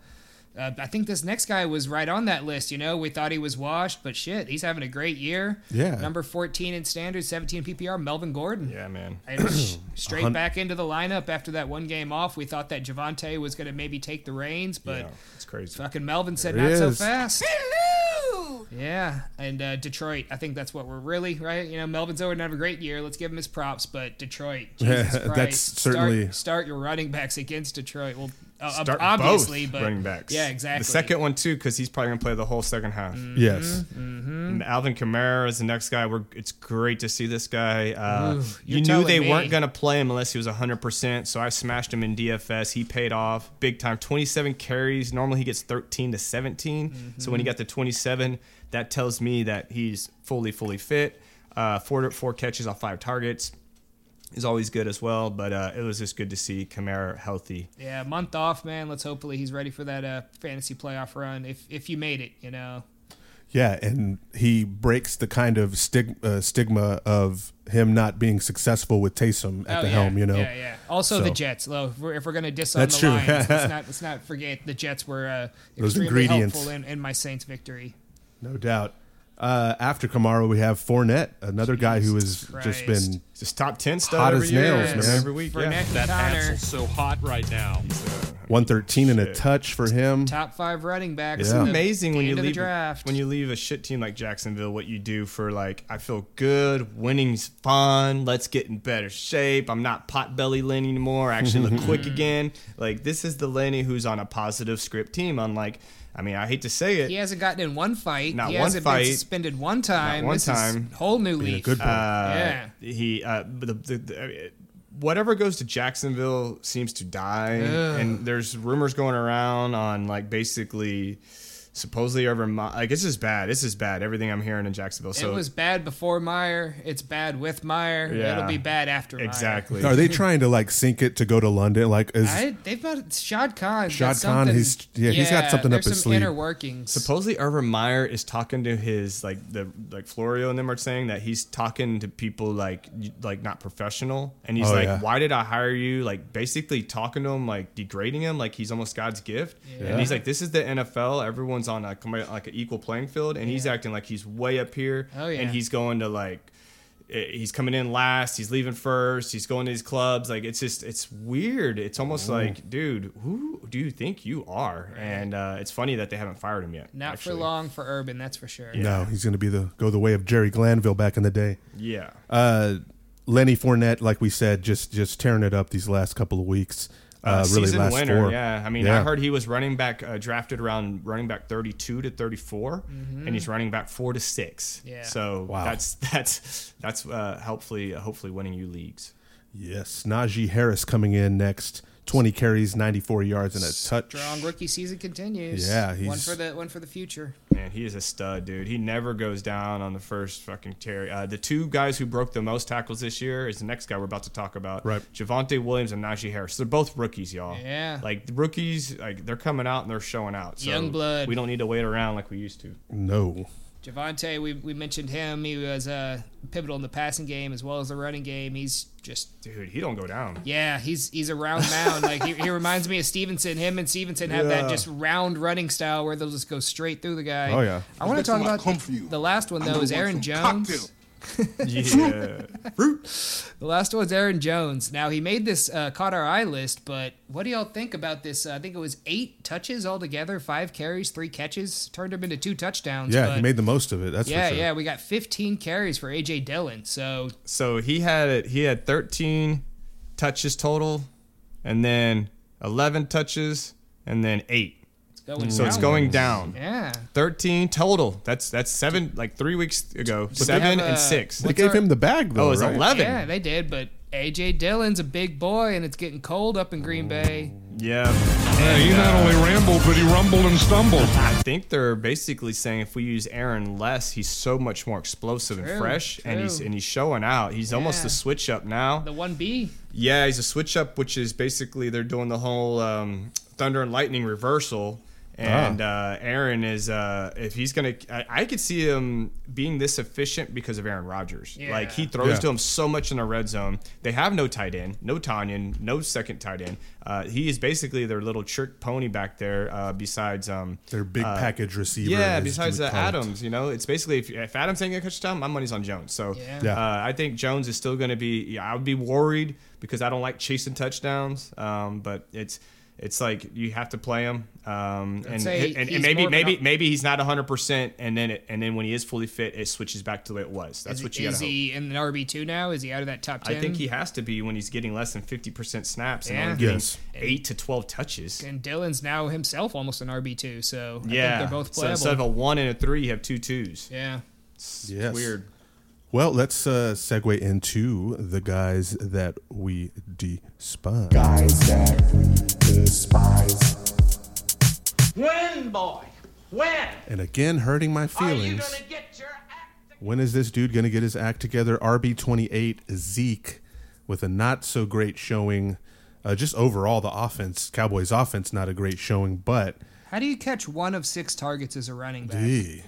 uh, I think this next guy was right on that list. You know, we thought he was washed, but shit, he's having a great year. Yeah. number 14 in standard, 17 PPR, Melvin Gordon. Yeah, man. Straight hun- back into the lineup after that one game off. We thought that Javonte was going to maybe take the reins, but Yeah, it's crazy. fucking Melvin said There not so is. fast. Yeah, and uh, Detroit. I think that's what we're really right. You know, Melvin's over to have a great year. Let's give him his props. But Detroit, Jesus That's Christ, certainly- start, start your running backs against Detroit. Well, uh, Start obviously, both but running backs. Yeah, exactly. The second one too, because he's probably gonna play the whole second half. Yes, And Alvin Kamara is the next guy. We're, it's great to see this guy. Uh, Ooh, you're knew they me. weren't going to play him unless he was 100%. So I smashed him in DFS. He paid off big time. 27 carries. Normally he gets 13 to 17. So when he got to 27, that tells me that he's fully, fully fit. Uh, four, four catches off five targets is always good as well. But uh, it was just good to see Kamara healthy. yeah, month off, man. Let's hopefully he's ready for that uh, fantasy playoff run. If if you made it, you know. yeah, and he breaks the kind of stig- uh, stigma of him not being successful with Taysom at Oh, the yeah. helm. You know, Yeah, yeah. Also the Jets. Though, if we're, if we're gonna diss on That's the true. Lions, let's not let's not forget the Jets were uh, Those extremely ingredients. helpful in, in my Saints' victory. no doubt. Uh, after Kamara, we have Fournette, another guy who has just been Just top 10 stud Hot every as year, nails, man. Every week. Fournette Yeah. That Connor, so hot right now. 113 and a touch for him. top five running backs. Yeah. in the amazing when you leave the draft. when you leave a shit team like Jacksonville. What you do for like, I feel good. Winning's fun. Let's get in better shape. I'm not potbelly Lenny anymore. I actually look quick again. Like this is the Lenny who's on a positive script team. Unlike, I mean, I hate to say it. he hasn't gotten in one fight. Not he one hasn't fight. been suspended one time. Not one this time. Is whole new Being leaf. good boy. Uh, Yeah. He, uh, but the, the, the, whatever goes to Jacksonville seems to die, Ugh. and there's rumors going around on like basically supposedly over Mi- like it's just bad. This is bad. Everything I'm hearing in Jacksonville. So it was bad before Meyer. It's bad with Meyer. Yeah. It'll be bad after Meyer. exactly. Are they trying to like sink it to go to London? Like, is I, they've got Shad Khan. Shad Khan, he's- yeah, he's got something up there's his some sleeve. Inner workings. Supposedly, Urban Meyer is talking to his like the like Florio and them are saying that he's talking to people like like not professional, and he's Oh, like, yeah. "Why did I hire you?" Like basically talking to him, like degrading him, like he's almost God's gift. Yeah. And he's like, "This is the NFL. Everyone's on a like an equal playing field," and he's acting like he's way up here, Oh, yeah. and he's going to like. He's coming in last. He's leaving first. He's going to these clubs. Like it's just, it's weird. It's almost Oh. like, dude, who do you think you are? And uh, it's funny that they haven't fired him yet. Not actually. for long for Urban, that's for sure. no? He's going to be the go the way of Jerry Glanville back in the day. Yeah. Uh, Lenny Fournette, like we said, just just tearing it up these last couple of weeks. Uh, really season last winner, four. yeah. I mean, I heard he was running back, uh, drafted around running back 32 to 34, and he's running back four to six. Yeah. So Wow. that's that's that's uh, hopefully hopefully winning you leagues. Yes, Najee Harris coming in next. Twenty carries, ninety four yards, and a touch. Strong rookie season continues. Yeah, one for the one for the future. Man, he is a stud, dude. He never goes down on the first fucking carry. Uh, the two guys who broke the most tackles this year is the next guy we're about to talk about. Right. Javonte Williams and Najee Harris. They're both rookies, y'all. Yeah. Like the rookies, like they're coming out and they're showing out. So Young blood. We don't need to wait around like we used to. No, Javonte, we, we mentioned him. He was uh, pivotal in the passing game as well as the running game. He's just Dude, he don't go down. yeah, he's he's a round mound. like he, he reminds me of Stevenson. Him and Stevenson have Yeah. that just round running style where they'll just go straight through the guy. Oh, yeah. I want to talk about come for you. the last one though. Is Aaron Jones. Yeah. Fruit. The last one's Aaron Jones. Now he made this uh, caught our eye list, but what do y'all think about this? Uh, I think it was eight touches altogether, five carries, three catches, turned him into two touchdowns. yeah, but he made the most of it. That's yeah, for sure. yeah. We got 15 carries for AJ Dillon. So So he had he had 13 touches total, and then 11 touches, and then eight. It's going. So it's going down. Yeah. 13 total. That's that's seven like three weeks ago. they seven have, uh, and six. They What's gave our- him the bag though. Oh, it's right? 11. Yeah, they did, but AJ Dillon's a big boy, and it's getting cold up in Green Bay. Yeah. Yeah, he not only rambled, but he rumbled and stumbled. I think they're basically saying if we use Aaron less, he's so much more explosive True, and fresh, and he's and he's showing out. He's almost Yeah. the switch up now. The one B. Yeah, he's a switch up, which is basically they're doing the whole um, thunder and lightning reversal. And uh, Aaron is, uh, if he's gonna, I, I could see him being this efficient because of Aaron Rodgers. Yeah. Like he throws Yeah. to him so much in the red zone. They have no tight end, no Tonyan, no second tight end. Uh, he is basically their little trick pony back there. Uh, besides, um, Their big uh, package receiver. yeah, besides you would uh. Adams, you know, it's basically if, if Adams ain't gonna catch a touchdown, my money's on Jones. So Yeah. Yeah. Uh, I think Jones is still gonna be. Yeah, I would be worried because I don't like chasing touchdowns. Um, but it's it's like you have to play him. Um, and, and, and maybe more of an maybe up- maybe he's not 100, percent and then it, and then when he is fully fit, it switches back to the way it was. That's Is, what you is gotta hope. he in the RB two now? Is he out of that top ten? I think he has to be when he's getting less than 50 percent snaps and Yeah. only getting Yes. eight to 12 touches. and Dillon's now himself almost an RB two. So I yeah, think they're both so playable. instead of a one and a three, you have two twos. yeah. It's Yes. weird. Well, let's uh, segue into the guys that we despise. Guys that we despise. When, boy? When? And again, hurting my Are you feelings. gonna get your act When is this dude going to get his act together? RB28 Zeke with a not so great showing. Uh, just overall, the offense, Cowboys offense, not a great showing, but How do you catch one of six targets as a running back?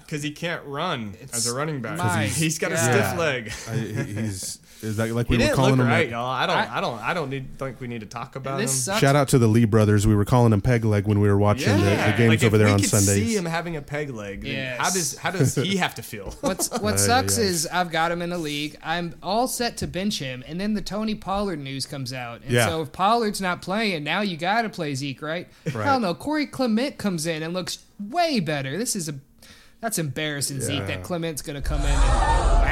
Because he can't run as a running back. my he's got a stiff leg. I, he's is that like He we were didn't calling look him. right, like- y'all. I don't. I- I, don't. I don't need. Think we need to talk about This him. sucks. Shout out to the Lee brothers. We were calling him peg leg when we were watching the, the games like over if there we on could Sundays. See him having a peg leg. then Yes. How does how does he have to feel? What's what Ay, sucks ay, ay. is I've got him in the league. I'm all set to bench him, and then the Tony Pollard news comes out, and Yeah. so if Pollard's not playing, now you got to play Zeke, right? Right. Hell no, Corey Clement comes in and looks way better. This is a that's embarrassing, Zeke. That Clement's gonna come in and man,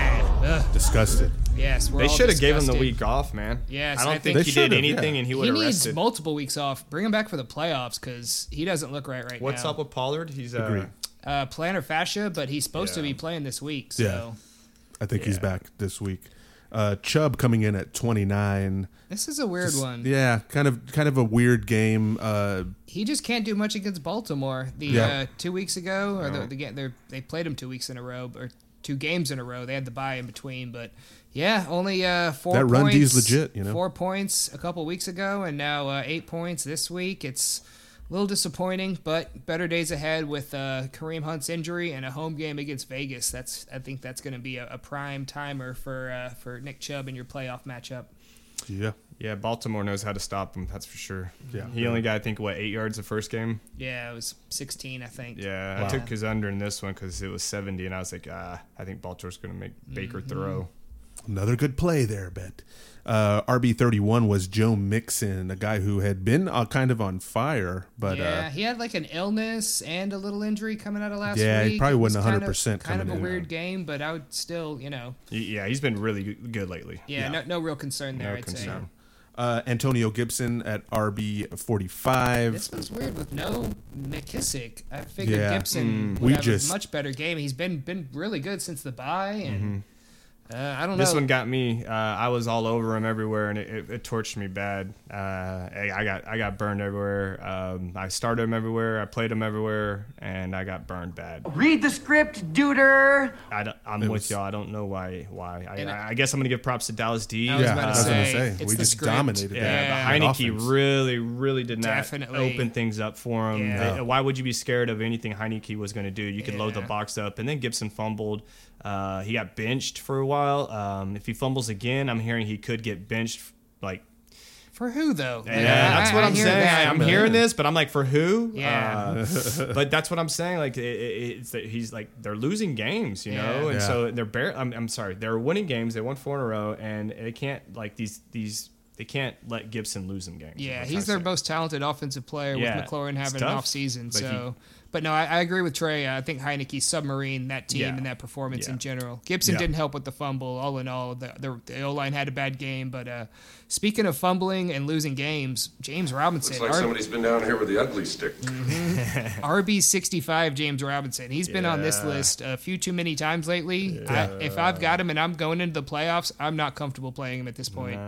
ugh. Disgusted. yes, we're They should have gave him the week off, man. Yes, I don't I think, think- he did anything, yeah. and he would He needs rested. multiple weeks off. Bring him back for the playoffs because he doesn't look right right What's now. What's up with Pollard? He's uh, Agreed. uh, plantar fascia, but he's supposed to be playing this week. Yeah. I think he's back this week. Uh, Chubb coming in at 29. This is a weird Just- one. Yeah, kind of kind of a weird game. Uh, He just can't do much against Baltimore. The Yeah. uh, two weeks ago, or No. the, the they're- they played him two weeks in a row, or two games in a row. They had the bye in between, but yeah, only uh, four. That run points, D's legit, you know? Four points a couple weeks ago, and now uh, eight points this week. It's a little disappointing, but better days ahead with uh, Kareem Hunt's injury and a home game against Vegas. That's I think that's going to be a, a prime timer for uh, for Nick Chubb in your playoff matchup. yeah. Yeah, Baltimore knows how to stop him. That's for sure. Yeah. he only got I think what eight yards the first game. Yeah, it was 16, I think. Yeah, Wow. I took his under in this one because it was 70, and I was like, ah, I think Baltimore's going to make Baker Mm-hmm. throw. Another good play there, bet. Uh, RB thirty one was Joe Mixon, a guy who had been uh, kind of on fire, but yeah, uh, he had like an illness and a little injury coming out of last Yeah, week. Yeah, he probably was wasn't kind 100% Kind of coming a in. weird game, but I would still, you know, Yeah, he's been really good lately. yeah, No, no real concern there. No I'd concern. Uh, Antonio Gibson at RB forty five. this was weird with no McKissic. I figured Yeah. Gibson Mm. would We have just- a much better game. He's been been really good since the bye, and uh, I don't This know. one got me. Uh, I was all over him everywhere, and it, it, it torched me bad. Uh, I I got I got burned everywhere. Um, I started him everywhere. I played him everywhere, and I got burned bad. Read the script, duder. I don't, I'm It with was- y'all. I don't know why. Why? I, And I, I guess I'm gonna give props to Dallas D. I was Yeah, about to was gonna say, say, it's we the just script. dominated Yeah, that. but that Heinicke offense. really, really did not Definitely. open things up for him. Yeah. Uh, Why would you be scared of anything Heinicke was going to do? You could load the box up, and then Gibson fumbled. Uh, he got benched for a while. Um, if he fumbles again, I'm hearing he could get benched. Like, For who though? yeah, Like, I- that's what I I'm hear saying. that, I, am but- hearing this, but I'm like, for who? Yeah. Uh, but that's what I'm saying. Like, it, it, it's that he's like they're losing games, you know, Yeah. and Yeah. so they're bare. I'm, I'm sorry, they're winning games. They won four in a row, and they can't like these these. They can't let Gibson lose them games. Yeah, he's their say. most talented offensive player Yeah, with McLaurin it's having an off season. but he- So, but no, I, I agree with Trey. I think Heinicke submarine that team Yeah. and that performance Yeah. in general. Gibson Yeah. didn't help with the fumble. All in all, the the, the O line had a bad game. But uh, speaking of fumbling and losing games, James Robinson, Looks like R- somebody's been down here with the ugly stick. RB sixty five, James Robinson. He's been on this list a few too many times lately. I, if I've got him and I'm going into the playoffs, I'm not comfortable playing him at this point.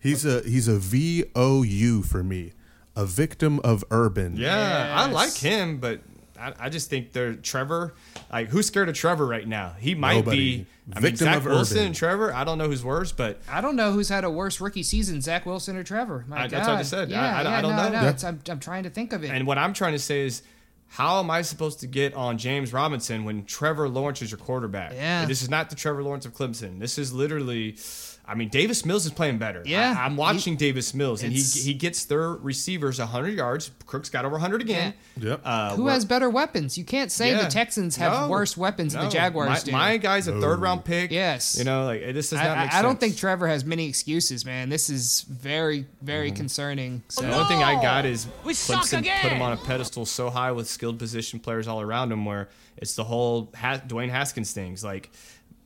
He's a he's a V O U for me, a victim of urban. Yeah, I like him, but I, I just think they're Trevor. Like, who's scared of Trevor right now? He might Nobody. be. I mean, Victim Zach of Wilson Urban. and Trevor. I don't know who's worse, but I don't know who's had a worse rookie season, Zach Wilson or Trevor. My I- God. that's what I just said. I- Yeah, I- I yeah, don't no, know. No, Yeah. it's- I'm, I'm trying to think of it. and what I'm trying to say is. How am I supposed to get on James Robinson when Trevor Lawrence is your quarterback? Yeah. This is not the Trevor Lawrence of Clemson. This is literally, I mean, Davis Mills is playing better. Yeah. I, am watching Davis Mills, and he he gets their receivers 100 yards. Cooks got over 100 again. Yep. Uh, Who we're- has better weapons? You can't say Yeah. the Texans have No. worse weapons than the Jaguars my, do. My guy's a third round pick. Yes. You know, like it just does I, not make I, I don't think Trevor has many excuses, man. This is very, very Mm-hmm. concerning. So. The only thing I got is We suck Clemson again. put him on a pedestal so high with skilled position players all around him, where it's the whole ha- Dwayne Haskins things. Like,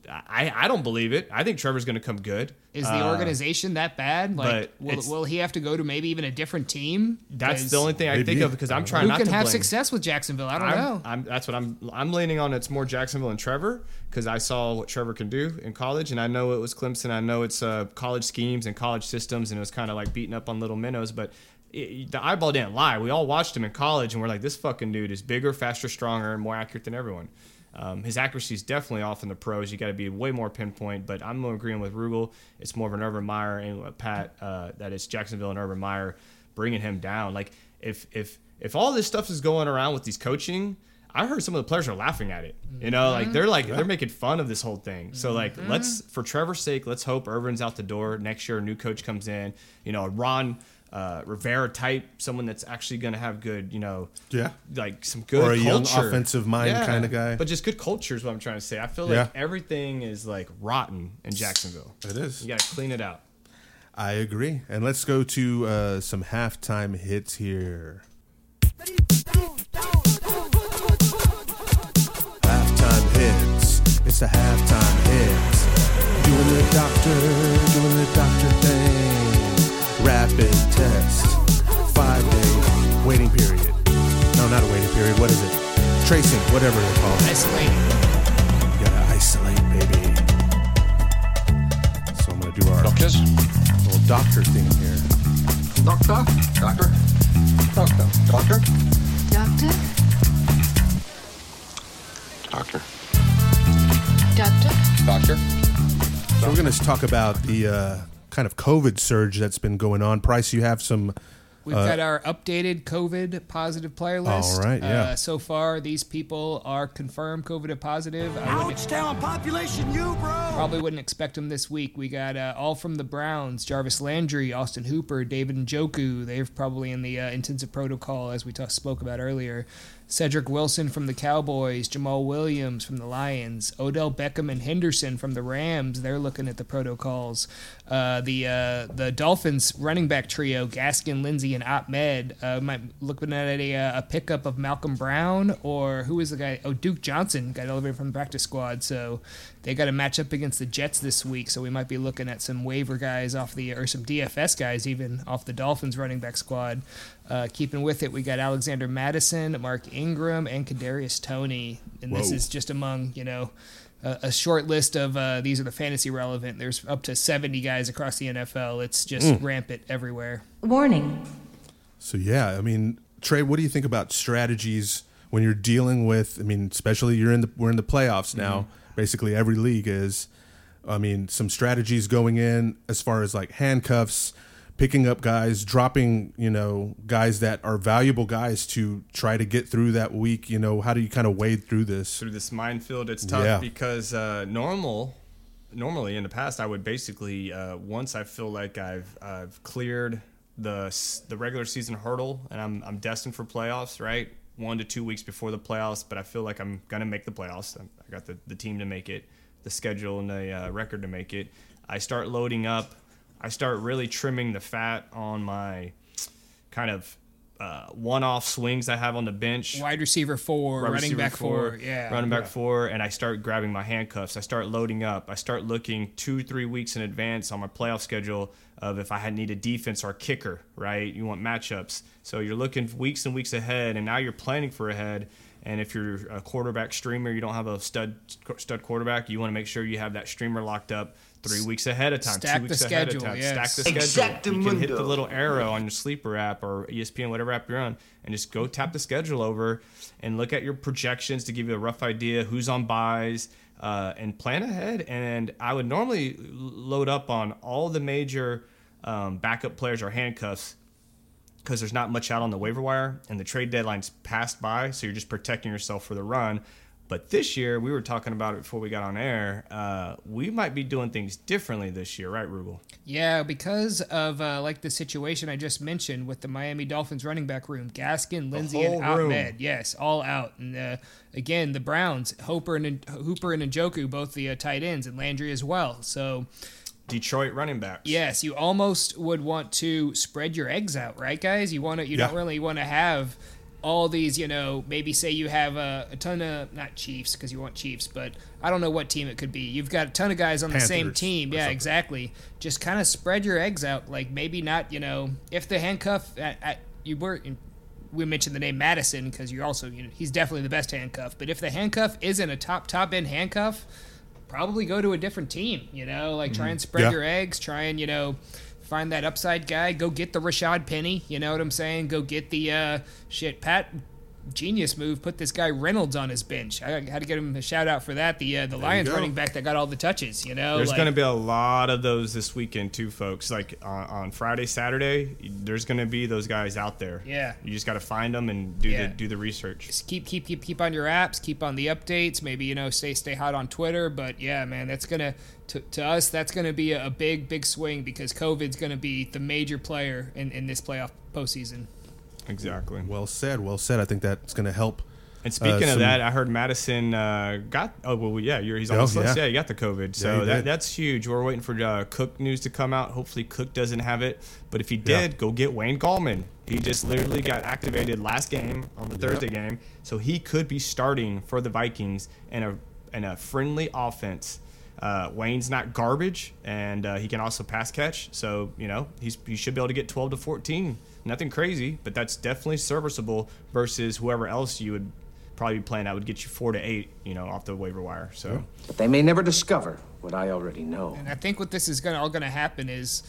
I, I don't believe it. I think Trevor's going to come good. Is the Uh, organization that bad? Like, but will, will he have to go to maybe even a different team? That's the only thing I think of because I'm trying Who not can to have blame. success with Jacksonville? I don't I'm, know. I'm, that's what I'm. I'm leaning on. It's more Jacksonville and Trevor because I saw what Trevor can do in college, and I know it was Clemson. I know it's uh, college schemes and college systems, and it was kind of like beating up on little minnows. But it, the eyeball didn't lie. We all watched him in college, and we're like, this fucking dude is bigger, faster, stronger, and more accurate than everyone. Um, his accuracy is definitely off in the pros. You got to be way more pinpoint. But I'm agreeing with Rugel. It's more of an Urban Meyer and Pat uh, that it's Jacksonville and Urban Meyer bringing him down. Like if if if all this stuff is going around with these coaching, I heard some of the players are laughing at it. You know, like they're like they're making fun of this whole thing. So like let's for Trevor's sake, let's hope Urban's out the door next year. A new coach comes in. You know, Ron. Uh, Rivera type, someone that's actually going to have good, you know, Yeah. like some good Or a young offensive mind kinda guy. But just good culture is what I'm trying to say. I feel like Yeah. everything is like rotten in Jacksonville. It is. You got to clean it out. I agree. And let's go to uh, some halftime hits here. Halftime hits. It's the halftime hits. Doing the doctor, doing the doctor thing. Rapid test. Five day waiting period. No, not a waiting period. What is it? Tracing, whatever they're called. Isolating. You gotta isolate, baby. So I'm gonna do our Doctors? little doctor thing here. Doctor? Doctor? Doctor? Doctor? Doctor? Doctor. Doctor? Doctor? So we're going to talk about the uh, kind of COVID surge that's been going on. Price, you have some. We've uh, got our updated COVID positive player list. All right, yeah. Uh, so far, these people are confirmed COVID positive. I wouldn't, population, you bro. probably wouldn't expect them this week. We got uh, all from the Browns: Jarvis Landry, Austin Hooper, David Njoku. They're probably in the uh, intensive protocol, as we ta- spoke about earlier. Cedric Wilson from the Cowboys, Jamaal Williams from the Lions, Odell Beckham and Henderson from the Rams. They're looking at the protocols. Uh, the uh, the Dolphins running back trio, Gaskin, Lindsey, and Ahmed. Uh, might looking at a, uh, a pickup of Malcolm Brown or who is the guy? Oh, Duke Johnson got elevated from the practice squad. So they got a matchup against the Jets this week. So we might be looking at some waiver guys off the or some DFS guys even off the Dolphins running back squad. Uh, keeping with it, we got Alexander Mattison, Mark Ingram, and Kadarius Toney, and this is just among you know a, a short list of uh, these are the fantasy relevant. There's up to 70 guys across the NFL. It's just Mm. rampant everywhere. Warning. So yeah, I mean, Trey, what do you think about strategies when you're dealing with? I mean, especially you're in the we're in the playoffs now. Basically, every league is. I mean, some strategies going in as far as like handcuffs, picking up guys, dropping you know guys that are valuable guys to try to get through that week. You know, how do you kind of wade through this? through this minefield. It's tough Yeah. because uh, normal, normally in the past, I would basically uh, once I feel like I've I've cleared the the regular season hurdle and I'm I'm destined for playoffs, right? One to two weeks before the playoffs, but I feel like I'm gonna make the playoffs. I got the, the team to make it, the schedule and the uh, record to make it. I start loading up. I start really trimming the fat on my kind of uh, one-off swings I have on the bench Wide receiver four, running receiver back four, yeah, running back Yeah. four, and I start grabbing my handcuffs. I start loading up. I start looking two, three weeks in advance on my playoff schedule of if I had need a defense or a kicker. Right, you want matchups, so you're looking weeks and weeks ahead, and now you're planning for ahead. And if you're a quarterback streamer, you don't have a stud stud quarterback. You want to make sure you have that streamer locked up three weeks ahead of time, Stack two weeks the ahead schedule, of time. yes. Stack the schedule. You can hit the little arrow on your sleeper app or ESPN, whatever app you're on, and just go tap the schedule over and look at your projections to give you a rough idea who's on buys uh, and plan ahead. And I would normally load up on all the major um, backup players or handcuffs because there's not much out on the waiver wire and the trade deadline's passed by, so you're just protecting yourself for the run. But this year, we were talking about it before we got on air. Uh, we might be doing things differently this year, right, Rubel? Yeah, because of uh, like the situation I just mentioned with the Miami Dolphins running back room, Gaskin, Lindsey, and whole room. Ahmed. Yes, all out. And uh, again, the Browns, Hooper and Hooper and Njoku, both the uh, tight ends, and Landry as well. So Detroit running backs. yes, you almost would want to spread your eggs out, right, guys? You want to. You Yeah. don't really want to have all these. You know, maybe say you have a, a ton of not Chiefs because you want Chiefs, but I don't know what team it could be. You've got a ton of guys on the same team. Yeah, something. exactly. Just kind of spread your eggs out. Like maybe not. You know, if the handcuff at, at you were. We mentioned the name Mattison because you're also, you know, he's definitely the best handcuff. But if the handcuff isn't a top top end handcuff, probably go to a different team. You know, like try mm-hmm. and spread Yeah. your eggs. Try and you know find that upside guy. Go get the Rashad Penny. You know what I'm saying? Go get the uh, shit Pat. Genius move. Put this guy Reynolds on his bench. I had to give him a shout out for that. The uh, the Lions running back that got all the touches. You know, There's like- going to be a lot of those this weekend too, folks. Like on, on Friday, Saturday, there's going to be those guys out there. Yeah. you just got to find them and do Yeah. the do the research. just keep keep keep keep on your apps, keep on the updates. Maybe you know stay stay hot on Twitter. But yeah, man, that's gonna to, to us that's gonna be a, a big big swing because COVID's gonna be the major player in in this playoff postseason. Exactly. Well said. Well said. I think that's going to help. And speaking Uh, of that, I heard Mattison uh, got. Oh well, yeah, you're, he's on Oh, this list. yeah. Yeah, he got the COVID. So he that, that's huge. We're waiting for uh, Cook news to come out. Hopefully, Cook doesn't have it. But if he Yeah. did, go get Wayne Gallman. He just literally got activated last game on the Thursday game, so he could be starting for the Vikings in a in a friendly offense. Uh, Wayne's not garbage, and uh, he can also pass catch. So you know he's he should be able to get 12 to 14. Nothing crazy, but that's definitely serviceable versus whoever else you would probably be playing that would get you four to eight, you know, off the waiver wire. So But they may never discover what I already know. And I think what this is gonna all gonna happen is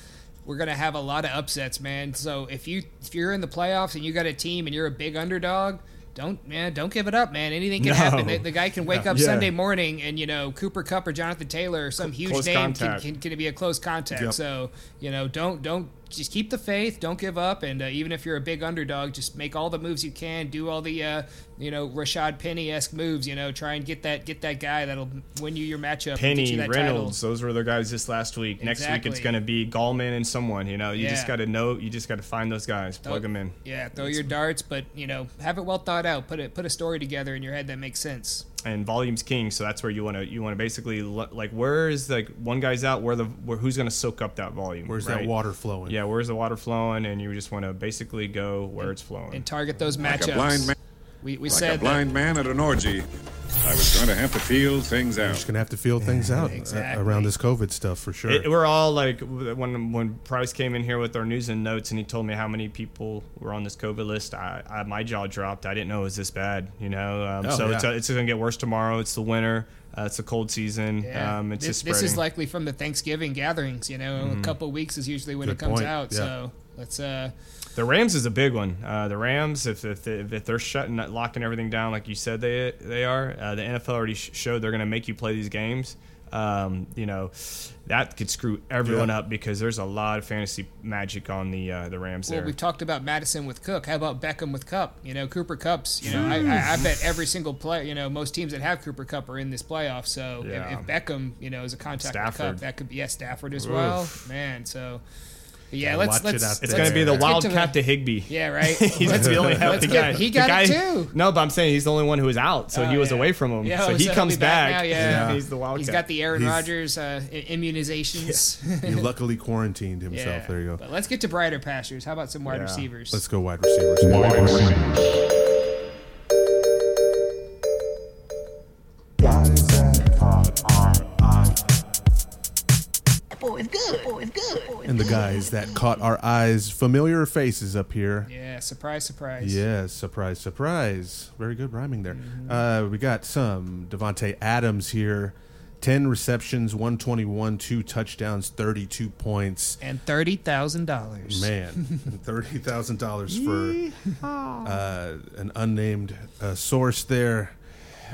we're gonna have a lot of upsets, man. So if you if you're in the playoffs and you got a team and you're a big underdog, don't man, don't give it up, man. Anything can No. happen. The, the guy can wake No. up Yeah. Sunday morning and you know Cooper Kupp or Jonathan Taylor or some huge Close name can, contact. can, can be a close contact. Yep. So you know don't don't just keep the faith, don't give up, and uh, even if you're a big underdog, just make all the moves you can, do all the uh, you know Rashad Penny esque moves. You know, try and get that get that guy that'll win you your matchup. Penny, you that Reynolds, those were the guys this last week. Next week it's going to be Gallman and someone. You know, you just got to know. You just got to find those guys, Throw- plug them in. Yeah, throw your darts, but you know, have it well thought out. Put it put a story together in your head that makes sense. And volume's king so that's where you want to you want to basically lo- like where is like one guy's out where the where who's going to soak up that volume Where's that water flowing? yeah where's the water flowing and you just want to basically go where it's flowing and target those Like matchups. a blind man. We, we like said a blind man at an orgy. I was going to have to feel things out. Just gonna have to feel things out uh, Exactly. around this COVID stuff for sure. It- we're all like when when Price came in here with our news and notes and he told me how many people were on this COVID list. I, I my jaw dropped. I didn't know it was this bad. You know, um, Oh, so yeah. it's it's gonna get worse tomorrow. It's the winter. Uh, it's a cold season. Yeah. Um, it's this, just this is likely from the Thanksgiving gatherings. You know, Mhm. a couple weeks is usually when Good it comes point, out. yeah. So let's uh, The Rams is a big one. Uh, the Rams, if if, they, if they're shutting, locking everything down like you said they they are, uh, the NFL already sh- showed they're going to make you play these games. Um, you know, that could screw everyone Yeah. up because there's a lot of fantasy magic on the uh, the Rams well, there. we've talked about Mattison with Cook. How about Beckham with Kupp? You know, Cooper Kupps. You know, I, I, I bet every single player. You know, most teams that have Cooper Kupp are in this playoff. So if- Yeah. if, Beckham, you know, is a contact with Kupp, that could be yeah, Stafford as Oof. well. Man, so. But yeah, Gotta let's watch let's. out let's- It's going to be the let's get Wildcat to, Higbee. Yeah, right. he's Let's- the only let's healthy get- guy. He The got guy- it too. No, but I'm saying he's the only one who was out, so Oh, he was yeah. away from him. Yeah, so he he'll comes be back back. now, yeah. he's the Wildcat. He's got the Aaron He's- Rodgers uh, i- immunizations. he luckily quarantined himself. Yeah. There you go. But let's get to brighter pastures. How about some wide Yeah. receivers? Let's go wide receivers. Wide receivers. Guys that caught our eye. Boy, it's good. Boy, it's good. boy And the guys that caught our eyes, familiar faces up here. Yeah, surprise, surprise. Yes, surprise, surprise. Very good rhyming there. Uh, we got some Davante Adams here. 10 receptions, 121, two touchdowns, 32 points. And thirty thousand dollars. Man, $30,000 for uh, an unnamed uh, source there.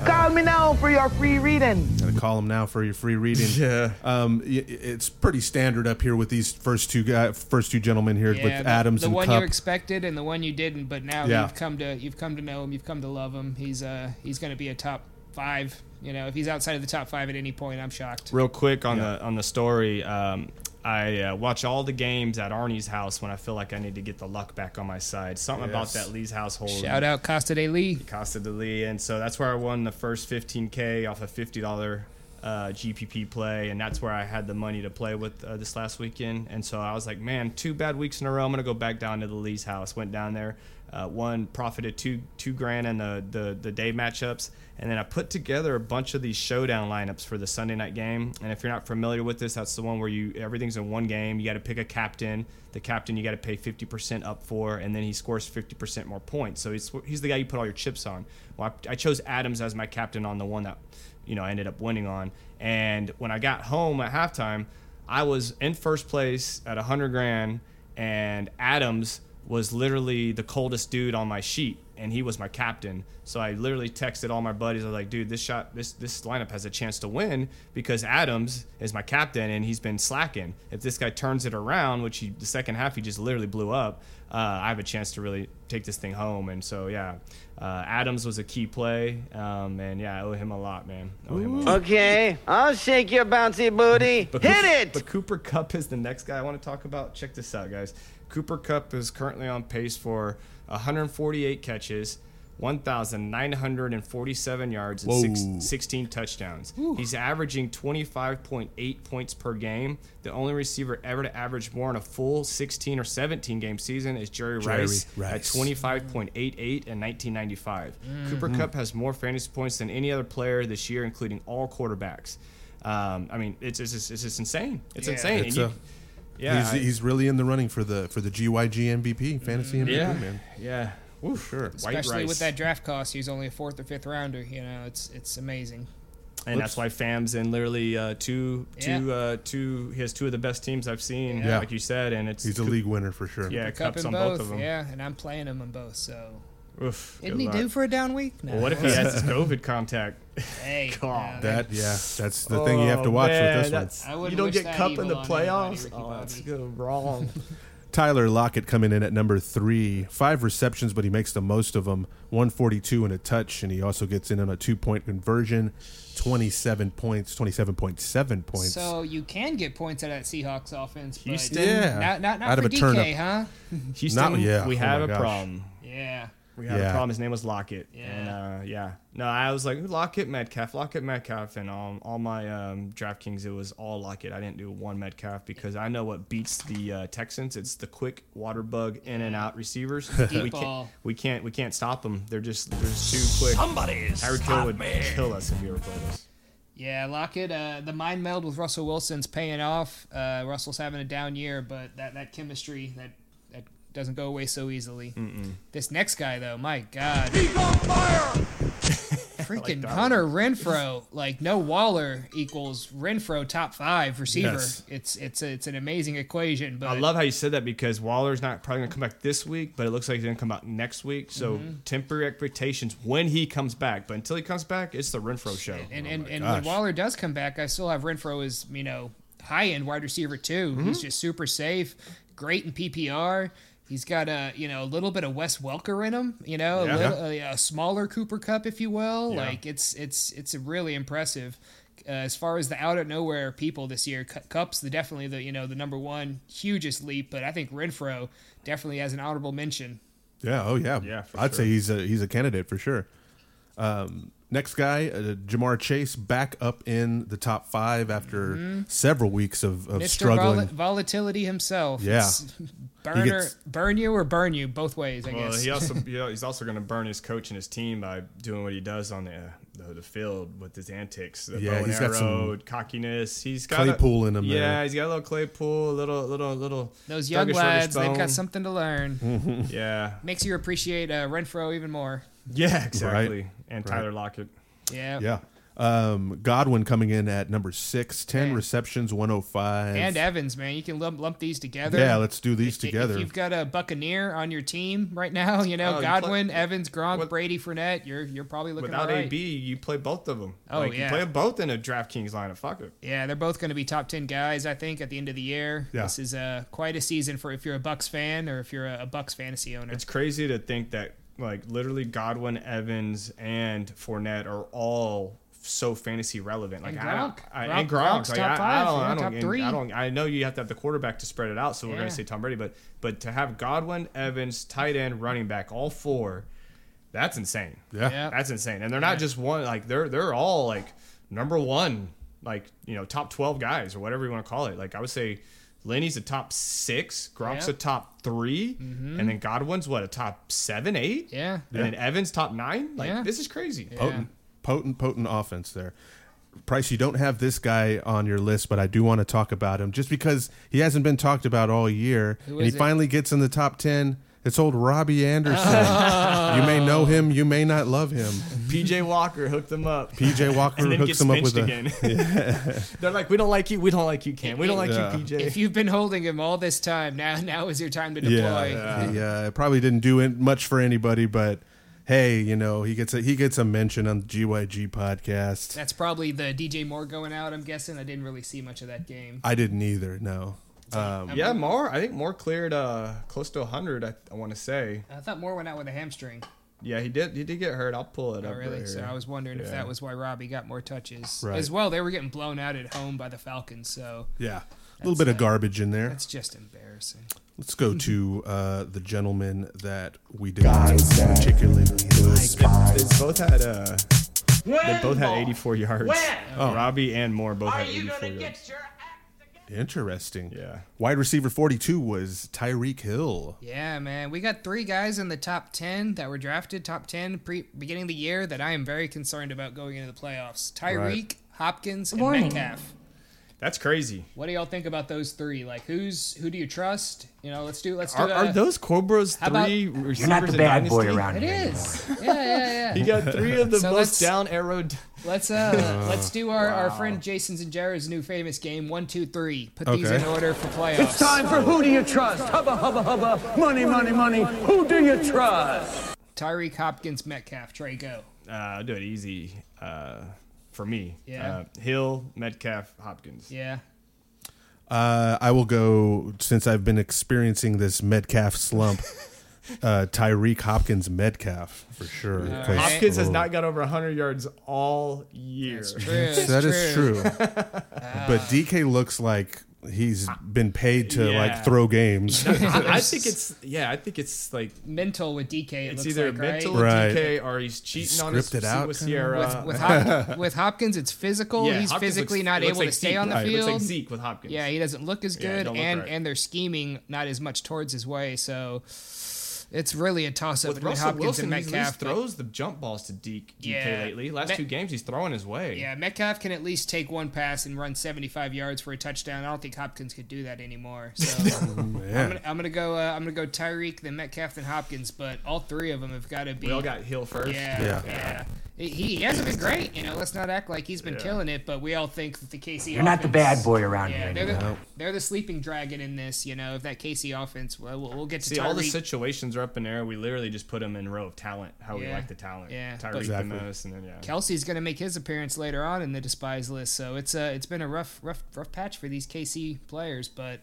Call me now for your free reading. Gonna call him now for your free reading. Yeah. Um, y- it's pretty standard up here with these first two guy, first two gentlemen here Yeah, with the, Adams the and one Kupp. you expected and the one you didn't, but now Yeah. you've come to you've come to know him, you've come to love him. He's uh he's going to be a top five. You know, if he's outside of the top five at any point, I'm shocked. Real quick on the on the story, um, I uh, watch all the games at Arnie's house when I feel like I need to get the luck back on my side. Something about that Lee's household. Shout out Costa de Lee. Costa de Lee, and so that's where I won the first 15k off a fifty dollar uh, GPP play, and that's where I had the money to play with uh, this last weekend. And so I was like, man, two bad weeks in a row. I'm gonna go back down to the Lee's house. Went down there, uh, one profited two two grand in the, the the day matchups, and then I put together a bunch of these showdown lineups for the Sunday night game. And if you're not familiar with this, that's the one where you everything's in one game. You got to pick a captain. The captain you got to pay 50% up for, and then he scores 50% more points. So he's he's the guy you put all your chips on. Well, I, I chose Adams as my captain on the one that you know I ended up winning on. And when I got home at halftime, I was in first place at 100 grand, and Adams was literally the coldest dude on my sheet, and he was my captain. So I literally texted all my buddies. I was like, "Dude, this shot, this this lineup has a chance to win because Adams is my captain, and he's been slacking. If this guy turns it around, which he the second half he just literally blew up, uh, I have a chance to really take this thing home. And so yeah, uh, Adams was a key play, um, and yeah, I owe him a lot, man. Owe him a lot. Okay, I'll shake your bouncy booty. Hit Cooper- it! But Cooper Kupp is the next guy I want to talk about. Check this out, guys. Cooper Kupp is currently on pace for 148 catches, 1,947 yards, and six, 16 touchdowns. He's averaging 25.8 points per game. The only receiver ever to average more in a full 16 or 17 game season is Jerry, Jerry Rice, Rice. at 25.88 in 1995. Cooper Mhm. Kupp has more fantasy points than any other player this year, including all quarterbacks. Um, I mean, it's, it's, just, it's just insane. It's Yeah. insane. It's, And you- yeah, he's, I- he's really in the running for the for the GYG MVP fantasy MVP yeah, man. yeah. Ooh, sure. White Especially rice. with that draft cost, he's only a fourth or fifth rounder. You know, it's it's amazing. and that's why Fam's in literally uh, two, Yeah. two, uh, two. He has two of the best teams I've seen, Yeah. like you said, and it's He's a league winner for sure. Yeah, Kupp cups in on both, both of them. yeah, and I'm playing him on both. So, Oof, isn't he luck. due for a down week? No. Well, what if he has his COVID contact? Hey, God. That yeah, that's the thing you have to Oh, watch man, with this oh, one. You don't get cup in the on anybody, playoffs. Oh, that's Bobby. good. Wrong. Tyler Lockett coming in at number three, five receptions, but he makes the most of them. 142 and a touch, and he also gets in on a two point conversion. 27 points, 27.7 points. So you can get points out of that Seahawks offense, but Houston? Yeah. not not, not Out for of a DK, turnip. huh? Houston, Not- yeah, we oh have my a gosh. problem. Yeah. We have Yeah. a problem. His name was Lockett. Yeah. And uh, yeah. No, I was like Lockett, Metcalf, Lockett, Metcalf, and all, all my um, DraftKings. It was all Lockett. I didn't do one Metcalf because I know what beats the uh, Texans. It's the quick water bug in and out receivers. Deep we ball. can't we can't we can't stop them. They're just they're just too quick. Somebody Tyreek Hill would kill us if he ever played us. Yeah, Lockett, uh, the mind meld with Russell Wilson's paying off. Uh, Russell's having a down year, but that, that chemistry that that doesn't go away so easily. This next guy, though, my God, He's on fire! freaking Hunter Renfrow, like no Waller equals Renfrow top five receiver. Yes. It's it's a, it's an amazing equation. But I love how you said that because Waller's not probably gonna come back this week, but it looks like he's gonna come out next week. So Mm-hmm. temper expectations when he comes back. But until he comes back, it's the Renfrow show. And and, and gosh. when Waller does come back, I still have Renfrow as you know high end wide receiver too. He's just super safe, great in PPR. He's got a you know a little bit of Wes Welker in him, you know, a, little, a, a smaller Cooper Kupp, if you will. Yeah. Like it's it's it's really impressive. Uh, as far as the out of nowhere people this year, Cu- Kupp's the definitely the you know the number one hugest leap, but I think Renfrow definitely has an honorable mention. Yeah, oh yeah, Yeah, for I'd sure. say he's a he's a candidate for sure. Um, next guy, uh, Ja'Marr Chase, back up in the top five after several weeks of, of Mr. struggling. Vol- volatility himself. Yeah. It's burner, gets- burn you or burn you both ways. I Well, guess. he also you know, he's also going to burn his coach and his team by doing what he does on the the, the field with his antics, the Yeah, bow and he's got arrow, some cockiness. He's got Claypool a, in him Yeah, there. he's got a little Claypool, a little little little. Those young Douglas lads, they've got something to learn. Yeah, Makes you appreciate uh, Renfrow even more. Yeah, exactly. And Right. Tyler Lockett. Yeah. Yeah. Um, Godwin coming in at number six, 10 Man. receptions, 105. And Evans, man, you can lump, lump these together. Yeah, let's do these If- if- together. If you've got a Buccaneer on your team right now, you know Oh, you Godwin, play- Evans, Gronk, with- Brady, Fournette, you're you're probably looking Without all right. AB, you play both of them. Oh, like, yeah. you play them both in a DraftKings lineup. Fuck it. Yeah, they're both going to be top ten guys, I think, at the end of the year. Yeah. This is uh, quite a season for if you're a Bucks fan or if you're a, a Bucks fantasy owner. It's crazy to think that like literally Godwin, Evans, and Fournette are all so fantasy relevant. Like And I don't, Gronk. I, Gronk- and Gronk. Gronk's Like, top I, I don't, yeah, I don't, top three. I don't. I know you have to have the quarterback to spread it out, so we're Yeah. gonna say Tom Brady, but but to have Godwin, Evans, tight end, running back, all four, that's insane. Yeah. Yeah. That's insane. And they're not just one. Like they're they're all like number one. Like you know, top twelve guys or whatever you want to call it. Like I would say. Lenny's a top six, Gronk's Yeah. a top 3 mm-hmm. and then Godwin's what a top seven, eight, yeah. and then Evans top nine. Like Yeah. this is crazy. potent, potent, potent offense there. Price, you don't have this guy on your list, but I do want to talk about him just because he hasn't been talked about all year, Who and he it? finally gets in the top ten. It's old Robbie Anderson. you may know him, you may not love him. PJ Walker hooked them up. PJ Walker hooks gets him up with benched a again. They're like, we don't like you. We don't like you, Cam. We don't like Yeah. you, PJ. If you've been holding him all this time, now now is your time to deploy. Yeah, yeah. It probably didn't do it much for anybody, but hey, you know he gets a he gets a mention on the GYG podcast. That's probably the DJ Moore going out. I'm guessing. I didn't really see much of that game. I didn't either. No. Um, yeah, more. I think more cleared uh, close to 100. I, I want to say. I thought Moore went out with a hamstring. Yeah, he did. He did get hurt. I'll pull it Oh, up. really? right So here. I was wondering if that was why Robbie got more touches. Right. As well, they were getting blown out at home by the Falcons. So yeah, a little bit of garbage in there. that's just embarrassing. Let's go to uh, the gentleman that we did particularly like. They, they both had uh, they both had 84 yards. Oh. Robbie and Moore both had 84 yards. Interesting. Yeah. Wide receiver 42 was Tyreek Hill. Yeah, man. We got three guys in the top 10 that were drafted, top 10 pre beginning of the year that I am very concerned about going into the playoffs Tyreek, Right. Hopkins, and Warning. Metcalf. That's crazy. What do y'all think about those three? Like, who's who do you trust? You know, let's do let's do. Are, a- are those Cobras How about- three You're not the bad boy Dynasty? around It here. is. Yeah, yeah, yeah. You got three of the So most let's- down arrowed. Let's uh let's do our, our friend Jason's and Jared's new famous game one two three. Put these in order for playoffs. It's time for Who Do You Trust? Hubba, hubba, hubba. Money, money, money. Who do you trust? Tyreek Hopkins, Metcalf, Trey, go. Uh, I'll do it easy uh, for me. Yeah. Uh, Hill, Metcalf, Hopkins. Yeah. Uh, I will go since I've been experiencing this Metcalf slump. uh, Tyreek Hopkins Metcalf for sure. 'cause- Hopkins has oh. not got over 100 yards all year. That's true. That's That is true. true. but DK looks like he's been paid to Yeah. like throw games. I, I think it's yeah. I think it's like Mental with DK. It it's looks either like, mental right? with Right. DK or he's cheating on his Scripted out with kinda. Ciara. With, with, Hop, with Hopkins, it's physical. Yeah, He's Hopkins physically looks- not looks able like to stay Zeke. on the Right, it field. looks like Zeke with Hopkins. Yeah, he doesn't look as Yeah, good, don't look and right. and they're scheming not as much towards his way. So it's really a toss up with between Russell Hopkins Wilson, and he at least Metcalf. but- throws the jump balls to DK, Yeah. lately. Last Met- two games, he's throwing his way. Yeah, Metcalf can at least take one pass and run 75 yards for a touchdown. I don't think Hopkins could do that anymore. So I'm, gonna, I'm gonna go. Uh, I'm gonna go Tyreek, then Metcalf, then Hopkins. But all three of them have got to be. We all got Hill first. Yeah, Yeah. yeah. He, he hasn't been great. You know, let's not act like he's been killing it. But we all think that the KC. You're not the bad boy around Yeah, here. they're the, No. they're the sleeping dragon in this. You know, if that KC offense, well, we'll, we'll get to See, all the situations are up in air. We literally just put him in row of talent, how we like the talent. Yeah, Tyreek Exactly. the most, and then yeah. Kelce's going to make his appearance later on in the despise list, so it's uh, it's been a rough rough rough patch for these KC players. But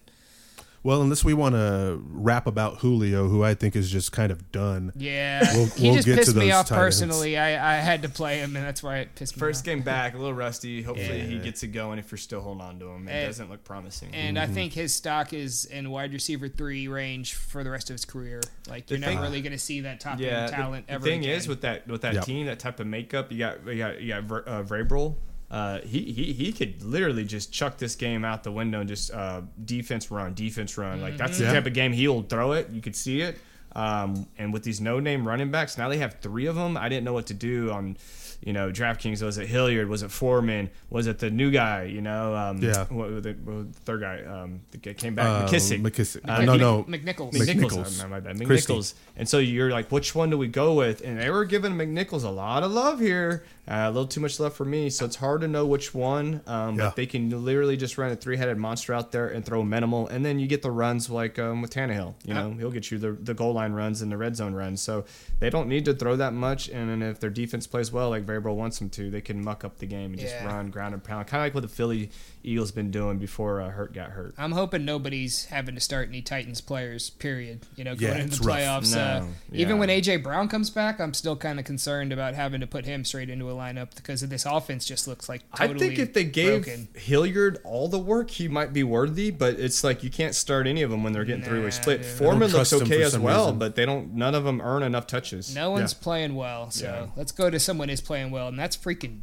Well, unless we want to rap about Julio, who I think is just kind of done. yeah, We'll- he we'll just get to pissed me off tight personally. I, I had to play him, and that's why it pissed me First off. game back, a little rusty. Hopefully Yeah. he gets it going. If you're still holding on to him, it And- doesn't look promising. And Mm-hmm. I think his stock is in wide receiver three range for the rest of his career. Like you're thing- never really going to see that top yeah, end talent the, ever. thing again. is with that with that Yep. team, that type of makeup, you got you got you got Ver, uh, Vrabel. Uh, he, he he could literally just chuck this game out the window and just uh, defense run, defense run. Like that's the Yeah. type of game he'll throw it. You could see it. Um, and with these no name running backs, now they have three of them. I didn't know what to do on, you know, DraftKings. Was it Hilliard? Was it Foreman? Was it the new guy? You know, um, Yeah. What, what, the, what, the third guy um, the guy came back, Uh, McKissic. McKissic. Uh, no, no. McNichols. McNichols. McNichols. Uh, my bad. Christie. McNichols. And so you're like, which one do we go with? And they were giving McNichols a lot of love here. Uh, a little too much left for me. So it's hard to know which one. Um, Yeah. But they can literally just run a three headed monster out there and throw minimal. And then you get the runs like um, with Tannehill. You know, he'll get you the, the goal line runs and the red zone runs. So they don't need to throw that much. And then if their defense plays well, like Vrabel wants them to, they can muck up the game and just run, ground and pound. Kind of like what the Philly Eagles been doing before uh, Hurt got hurt. I'm hoping nobody's having to start any Titans players. Period. You know, going Yeah, into the rough. playoffs. uh, No, Even when AJ Brown comes back, I'm still kind of concerned about having to put him straight into a lineup because of this offense just looks like totally I think if they gave broken. Hilliard all the work, he might be worthy. But it's like you can't start any of them when they're getting three-way split. dude. Foreman looks okay as well, reason. but they don't. None of them earn enough touches. No one's Yeah. playing well, so Yeah. let's go to someone who's playing well, and that's freaking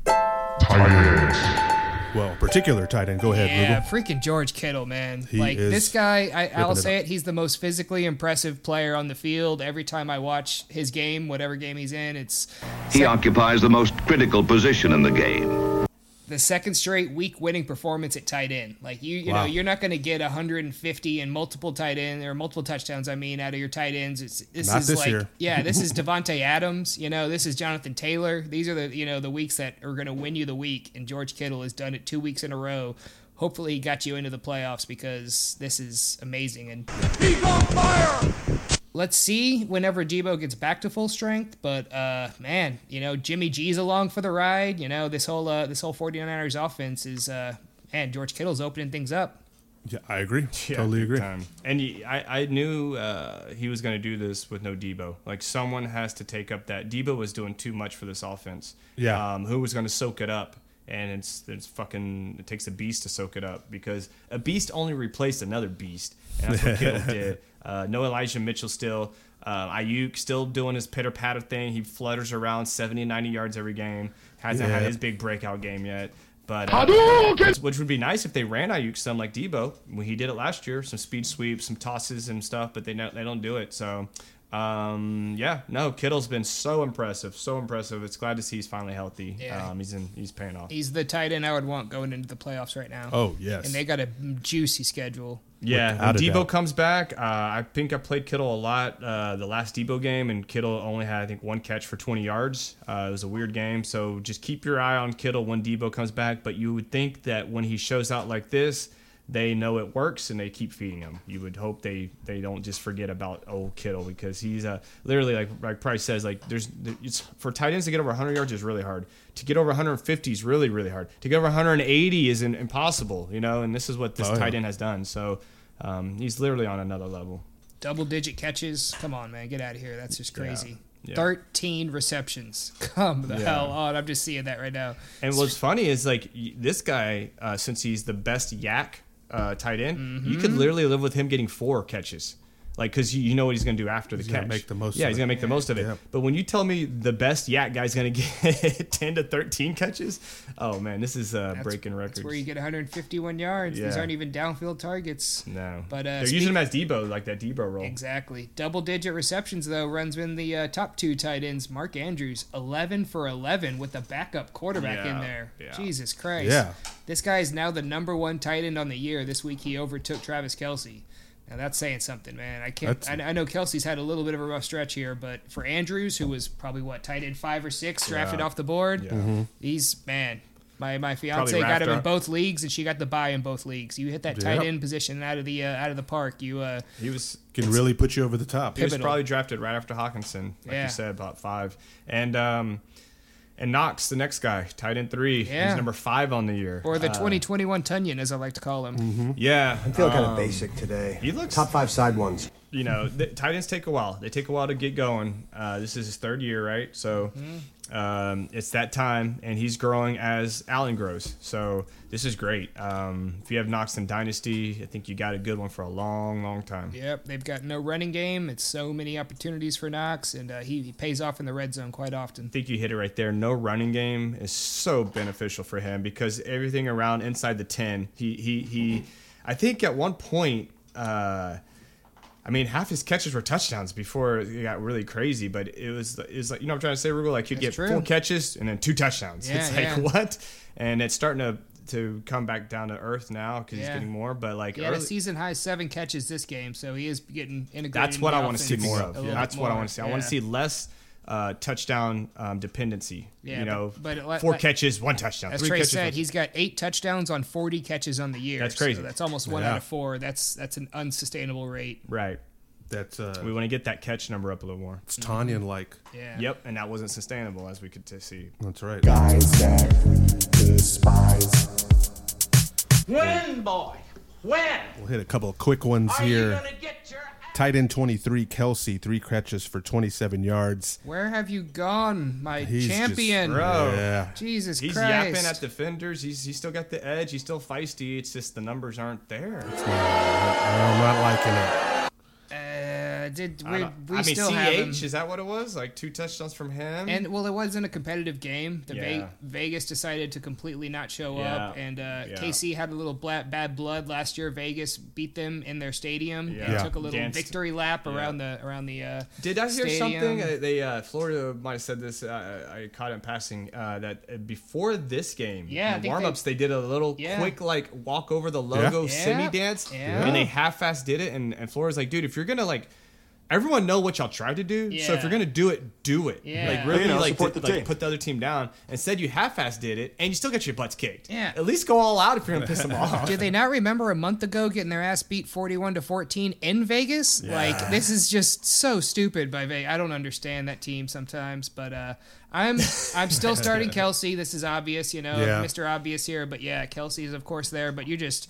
Well, particular tight end. Go ahead, yeah, Rugal. freaking George Kittle, man. He like this guy, I, I'll ripping it say it. He's the most physically impressive player on the field. Every time I watch his game, whatever game he's in, it's He occupies the most critical position in the game. The second straight week winning performance at tight end. Like you, you Wow. know, you're not going to get 150 and multiple tight end or multiple touchdowns. I mean, out of your tight ends. It's this Not is this like year. yeah, this is Davante Adams. You know, this is Jonathan Taylor. These are the you know the weeks that are going to win you the week. And George Kittle has done it two weeks in a row. Hopefully, he got you into the playoffs because this is amazing. And He's on fire! Let's see whenever Deebo gets back to full strength. But uh, man, you know Jimmy G's along for the ride. You know this whole uh, this whole 49ers offense is uh, man George Kittle's opening things up. Yeah, I agree. Yeah, totally agree. time. And he, I, I knew uh, he was going to do this with no Deebo. Like someone has to take up that. Deebo was doing too much for this offense. Yeah. Um, who was going to soak it up? And it's it's fucking it takes a beast to soak it up because a beast only replaced another beast, and that's what Kittle did. Uh, no Elijah Mitchell still. Uh, Aiyuk still doing his pitter patter thing. He flutters around 70, 90 yards every game. Hasn't had his big breakout game yet. But uh, which, which would be nice if they ran Aiyuk some like Deebo when he did it last year, some speed sweeps, some tosses and stuff. But they don't, they don't do it. So Um, yeah, no, Kittle's been so impressive, so impressive. It's glad to see he's finally healthy. Yeah. Um, he's in, he's paying off. He's the tight end I would want going into the playoffs right now. Oh, yes. And they got a juicy schedule. Yeah, Without when Deebo doubt. comes back, uh, I think I played Kittle a lot uh, the last Deebo game, and Kittle only had I think one catch for 20 yards. Uh, it was a weird game, so just keep your eye on Kittle when Deebo comes back. But you would think that when he shows out like this, they know it works and they keep feeding him. You would hope they they don't just forget about old Kittle because he's a literally like like Price says like there's it's for tight ends to get over 100 yards is really hard. To get over 150 is really really hard. To get over 180 is in, impossible. You know, and this is what this Oh, yeah. tight end has done. So um, he's literally on another level. Double digit catches. Come on, man. Get out of here. That's just crazy. Yeah. 13 receptions. Come the Yeah. hell on. I'm just seeing that right now. And what's funny is like this guy, uh, since he's the best YAC uh, tight end, you could Mhm. literally live with him getting four catches. Like, because you, you know what he's going to do after the catch. make the most Yeah, of he's it. going to make the most of it. Yeah. But when you tell me the best YAC guy's going to get 10 to 13 catches, oh man, this is uh, That's- breaking records. That's where you get 151 yards. Yeah. These aren't even downfield targets. no, But uh, they're speak- using him as Deebo, like that Deebo role. Exactly. Double digit receptions, though, runs in the uh, top two tight ends. Mark Andrews, 11 for 11 with a backup quarterback in there. yeah. Jesus Christ. Yeah. This guy is now the number one tight end on the year. This week he overtook Travis Kelce. Now that's saying something, man. I can't. I, I know Kelce's had a little bit of a rough stretch here, but for Andrews, who was probably what tight end five or six, drafted Yeah. off the board, Yeah. Mhm. he's man. My my fiance got him in both leagues, and she got the buy in both leagues. You hit that tight end position out of the uh, out of the park. You uh, He was Can really put you over the top. He was probably drafted right after Hockenson, like Yeah. you said, about five. And um, and Knox, the next guy, tight end three. Yeah. He's number five on the year. or the Uh, 2021 Tonyan, as I like to call him. Yeah, I feel kind of um, basic today. He looks. Top five side ones. You know, the, tight ends take a while. They take a while to get going. Uh, this is his third year, right? So um, it's that time, and he's growing as Allen grows. So this is great. Um, if you have Knox in Dynasty, I think you got a good one for a long, long time. Yep, they've got no running game. It's so many opportunities for Knox, and uh, he, he pays off in the red zone quite often. I think you hit it right there. No running game is so beneficial for him because everything around inside the ten. He he he. I think at one point, uh, I mean, half his catches were touchdowns before it got really crazy. But it was it was like you know what I'm trying to say, Rugal. Like you'd That's get true. four catches and then two touchdowns. Yeah, it's like what? And it's starting to to come back down to earth now because he's getting more. But like He had a season high seven catches this game, so he is getting integrated. That's what I want to see more of. That's bit what I want to see. I want to see less uh, touchdown um, dependency. Yeah, you know, but- but four like- catches, one touchdown. As three Trey catches, said, one- he's got eight touchdowns on 40 catches on the year. That's so crazy. that's almost one Yeah. out of four. That's that's an unsustainable rate. right. That's uh, We want to get that catch number up a little more. it's Tonyan like. Yeah. Yep, and that wasn't sustainable as we could t- see. That's right. Guys that despise. When, boy? When? We'll hit a couple of quick ones Are you here. Gonna get your Tight end 23, Kelce, three catches for 27 yards. Where have you gone, my He's just- champion? Bro. Yeah. Jesus He's Christ. yapping at defenders. He's he's still got the edge. He's still feisty. It's just the numbers aren't there. I'm not liking it. Uh, did we, don't- we I mean, still have him? Is that what it was? Like two touchdowns from him. And well, it wasn't a competitive game. The Ve- Vegas decided to completely not show Yeah. up, and uh, Yeah. KC had a little bla- bad blood last year. Vegas beat them in their stadium Yeah. and Yeah. took a little Danced. victory lap Yeah. around the around the. Uh, Did I hear stadium. something? Uh, they uh, Florida might have said this. Uh, I caught it in passing uh, that uh, before this game, Yeah, I in think warm ups, they, did a little Yeah. quick like walk over the logo Yeah. semi dance, Yeah. and they half fast did it. And, and Florida's like, dude, if you're gonna like. Everyone know what y'all tried to do, so if you're gonna do it, do it. Yeah. Like really, You know, like, support to- the like put the other team down. Instead, you half-ass did it, and you still got your butts kicked. Yeah. At least go all out if you're gonna piss them off. Did they not remember a month ago getting their ass beat 41 to 14 in Vegas? Like this is just so stupid by Vegas. I don't understand that team sometimes, but uh, I'm I'm still starting Kelce. This is obvious, you know, Yeah. Mr. Obvious here, but yeah, Kelce is of course there, but you just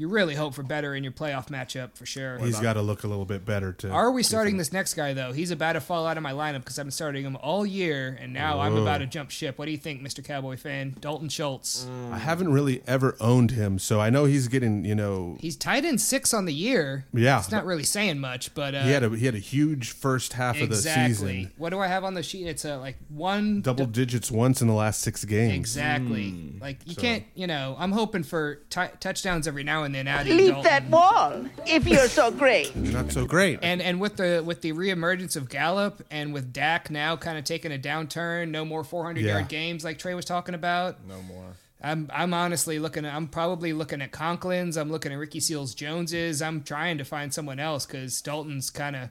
you really hope for better in your playoff matchup for sure. He's got to look a little bit better too. Are we starting this next guy though? He's about to fall out of my lineup because I've been starting him all year, and now I'm about to jump ship. What do you think, Mr. Cowboy fan? Dalton Schultz. I haven't really ever owned him, so I know he's getting. You know, He's tied in six on the year. Yeah, it's not really saying much, but uh, he had a he had a huge first half of the season. exactly. What do I have on the sheet? It's uh, like one Double digits once in the last six games. Exactly. Like you So- can't, you know. I'm hoping for t- touchdowns every now and and then out Leap Dalton. that wall if you're so great. Not so great. And and with the with the reemergence of Gallup and with Dak now kind of taking a downturn, no more 400 Yeah. yard games like Trey was talking about. No more. I'm I'm honestly looking. At, I'm probably looking at Conklin's. I'm looking at Ricky Seals Joneses. I'm trying to find someone else because Dalton's kind of,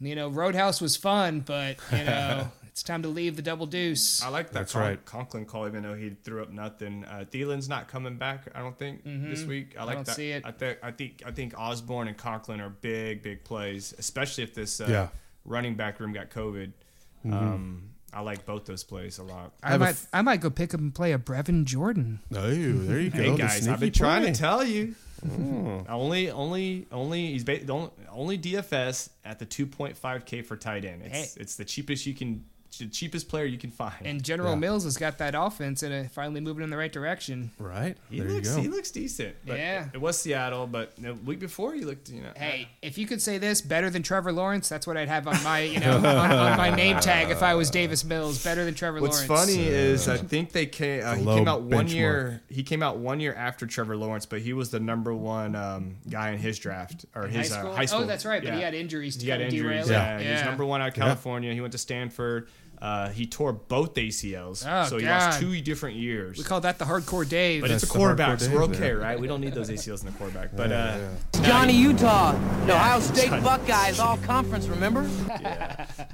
you know, Roadhouse was fun, but you know, it's time to leave the double deuce. I like that That's Con- right. Conklin call, even though he threw up nothing. Uh, Thielen's not coming back. I don't think this week. I like don't that. see it. I think I think I think Osborn and Conklin are big, big plays, especially if this uh, Yeah. running back room got COVID. Um, I like both those plays a lot. I have a might f- I might go pick up and play a Brevin Jordan. Oh, there you go. Hey the guys, I've sneaky been trying play. to tell you. Only, only, only. He's ba- the only, only DFS at the 2.5k for tight end. It's Hey. it's the cheapest you can, the cheapest player you can find. And General Yeah. Mills has got that offense and uh, finally moving in the right direction. Right. he there looks, you go. he looks decent. But Yeah. it was Seattle, but the week before he looked, you know. Hey, if you could say this better than Trevor Lawrence, that's what I'd have on my you know on, on my name tag if I was Davis Mills. Better than Trevor What's Lawrence. funny is I think they came. Uh, he came out one benchmark. year. He came out one year after Trevor Lawrence, but he was the number one um, guy in his draft or In his high uh, school? high school. Oh, that's right, but he had injuries to He had injuries. derail it. Yeah, he was number one out of Yeah. California. He went to Stanford. Uh, he tore both ACLs, Oh, so he God. lost two different years. We call that the hardcore Dave. but it's a the quarterback, so we're okay, there. right? We don't need those ACLs in the quarterback. But uh, Johnny Utah, the Ohio State Buckeyes, all conference, remember?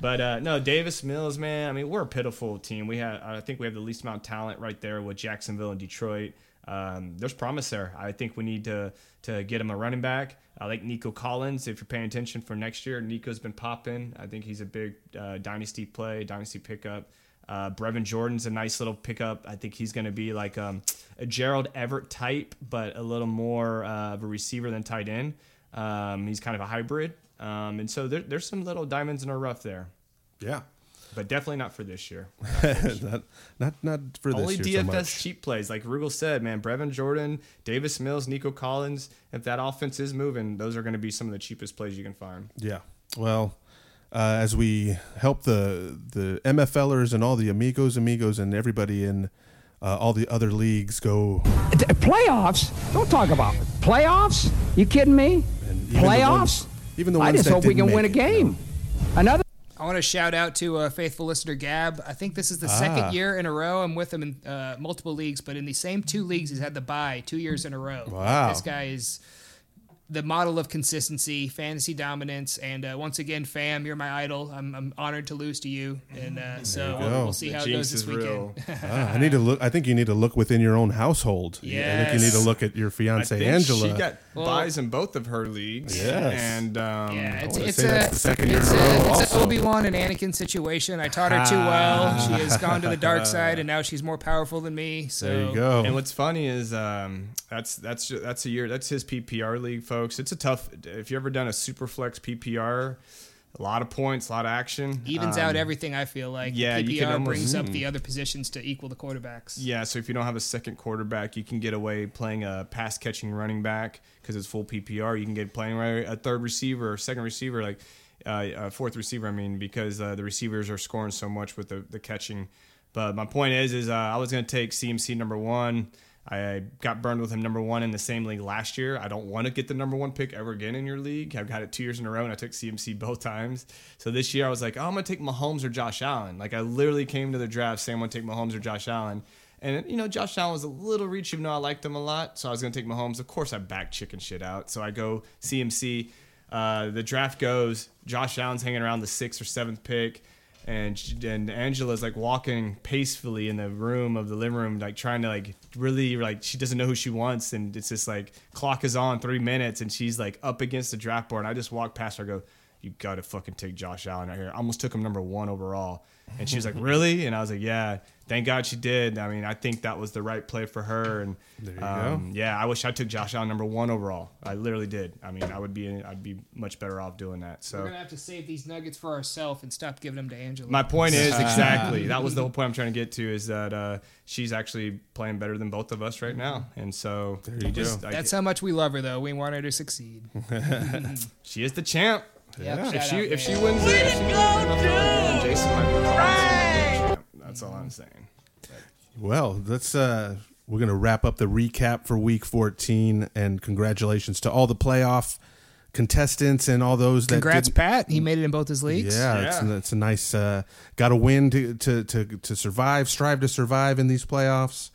But uh, no, Davis Mills, man. I mean, we're a pitiful team. We have, I think, we have the least amount of talent right there with Jacksonville and Detroit. Um, there's promise there. I think we need to to get him a running back. I like Nico Collins. If you're paying attention for next year, Nico's been popping. I think he's a big uh, dynasty play, dynasty pickup. Uh, Brevin Jordan's a nice little pickup. I think he's going to be like um, a Gerald Everett type, but a little more uh, of a receiver than tight end. Um, he's kind of a hybrid. Um, and so there, there's some little diamonds in our rough there, Yeah. But definitely not for this year. not, not not for this Only year so DFS much. cheap plays, like Rugel said, man. Brevin Jordan, Davis Mills, Nico Collins. If that offense is moving, those are going to be some of the cheapest plays you can find. Yeah. Well, uh, as we help the the MFLers and all the amigos, amigos, and everybody in uh, all the other leagues go. Playoffs? Don't talk about it. Playoffs? You kidding me? even the Playoffs? ones- even the I ones just that hope we didn't can win a make it, game. Another. I want to shout out to a faithful listener Gab. I think this is the Ah. second year in a row I'm with him in uh, multiple leagues, but in the same two leagues he's had the bye two years in a row. Wow. This guy is the model of consistency, fantasy dominance, and uh, once again, fam, you're my idol. I'm, I'm honored to lose to you, and uh, so you we'll, we'll see The how it goes this weekend. Ah, I need to look. I think you need to look within your own household. Yeah, I think you need to look at your I fiance think Angela. she got Well- buys in both of her leagues. Yes. and um, Yeah, it's, wanna it's a the second year it's, in a it's an Obi Wan and Anakin situation. I taught her too well. She has gone to the dark side, and now she's more powerful than me. So there you go. And what's funny is um, that's that's that's a year that's his PPR league, folks. It's a tough. If you ever done a super flex PPR, a lot of points, a lot of action, evens Um, out everything. I feel like yeah, PPR almost- brings up Mm. the other positions to equal the quarterbacks. Yeah, so if you don't have a second quarterback, you can get away playing a pass catching running back because it's full PPR. You can get playing a third receiver or second receiver, like uh, a fourth receiver. I mean, because uh, the receivers are scoring so much with the, the catching. But my point is, is uh, I was going to take CMC number one. I got burned with him number one in the same league last year. I don't want to get the number one pick ever again in your league. I've got it two years in a row, and I took CMC both times. So this year, I was like, oh, I'm to take Mahomes or Josh Allen. Like I literally came to the draft saying I'm to take Mahomes or Josh Allen. And you know, Josh Allen was a little reach, even though I liked him a lot. So I was gonna take Mahomes. Of course, I back chicken shit out. So I go CMC. Uh, the draft goes. Josh Allen's hanging around the sixth or seventh pick, and and Angela's like walking pacefully in the room of the living room, like trying to like really like she doesn't know who she wants, and it's just like clock is on three minutes, and she's like up against the draft board. And I just walk past her, go, "You gotta fucking take Josh Allen out here." I almost took him number one overall, and she was like, "Really?" And I was like, "Yeah." Thank God she did. I mean, I think that was the right play for her. And There you um, yeah, I wish I took Josh Allen number one overall. I literally did. I mean, I would be I'd be much better off doing that. So we're gonna have to save these nuggets for ourselves and stop giving them to Angela. my point is exactly that was the whole point I'm trying to get to is that uh, she's actually playing better than both of us right now, and so you just go. I- That's how much we love her, though. We want her to succeed. she is the champ. Yep, If she out, if she wins it, if she wins it, then Jason might be calling us champ. That's all I'm saying. Well, let's uh, we're going to wrap up the recap for week 14 and congratulations to all the playoff contestants and all those that Congrats, didn't- Pat. He made it in both his leagues. yeah, It's, a, it's a nice uh, got a win to, to to to survive strive to survive in these playoffs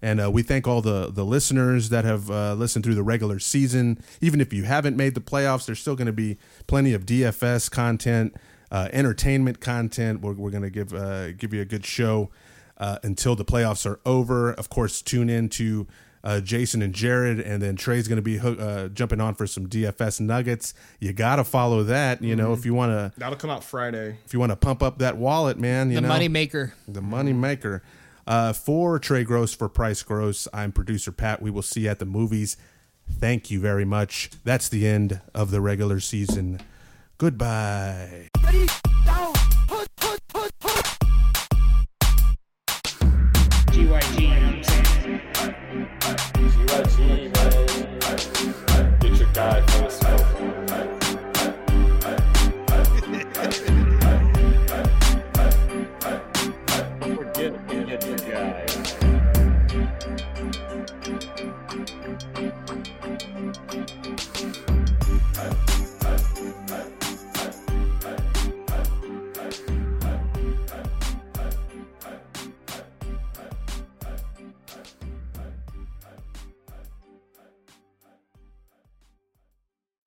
and uh, we thank all the the listeners that have uh, listened through the regular season even if you haven't made the playoffs there's still going to be plenty of dfs content uh, entertainment content we're, we're going to give uh, give you a good show uh, until the playoffs are over of course tune in to uh, Jason and Jared, and then Trey's going to be hook, uh, jumping on for some DFS nuggets. You got to follow that, you know, Mhm. if you want to That'll come out Friday. if you want to pump up that wallet, man, you The know, money maker. the money maker. Uh, for Trey Gross, for Price Gross, I'm producer Pat. We will see you at the movies. Thank you very much. That's the end of the regular season. Goodbye. Get your guy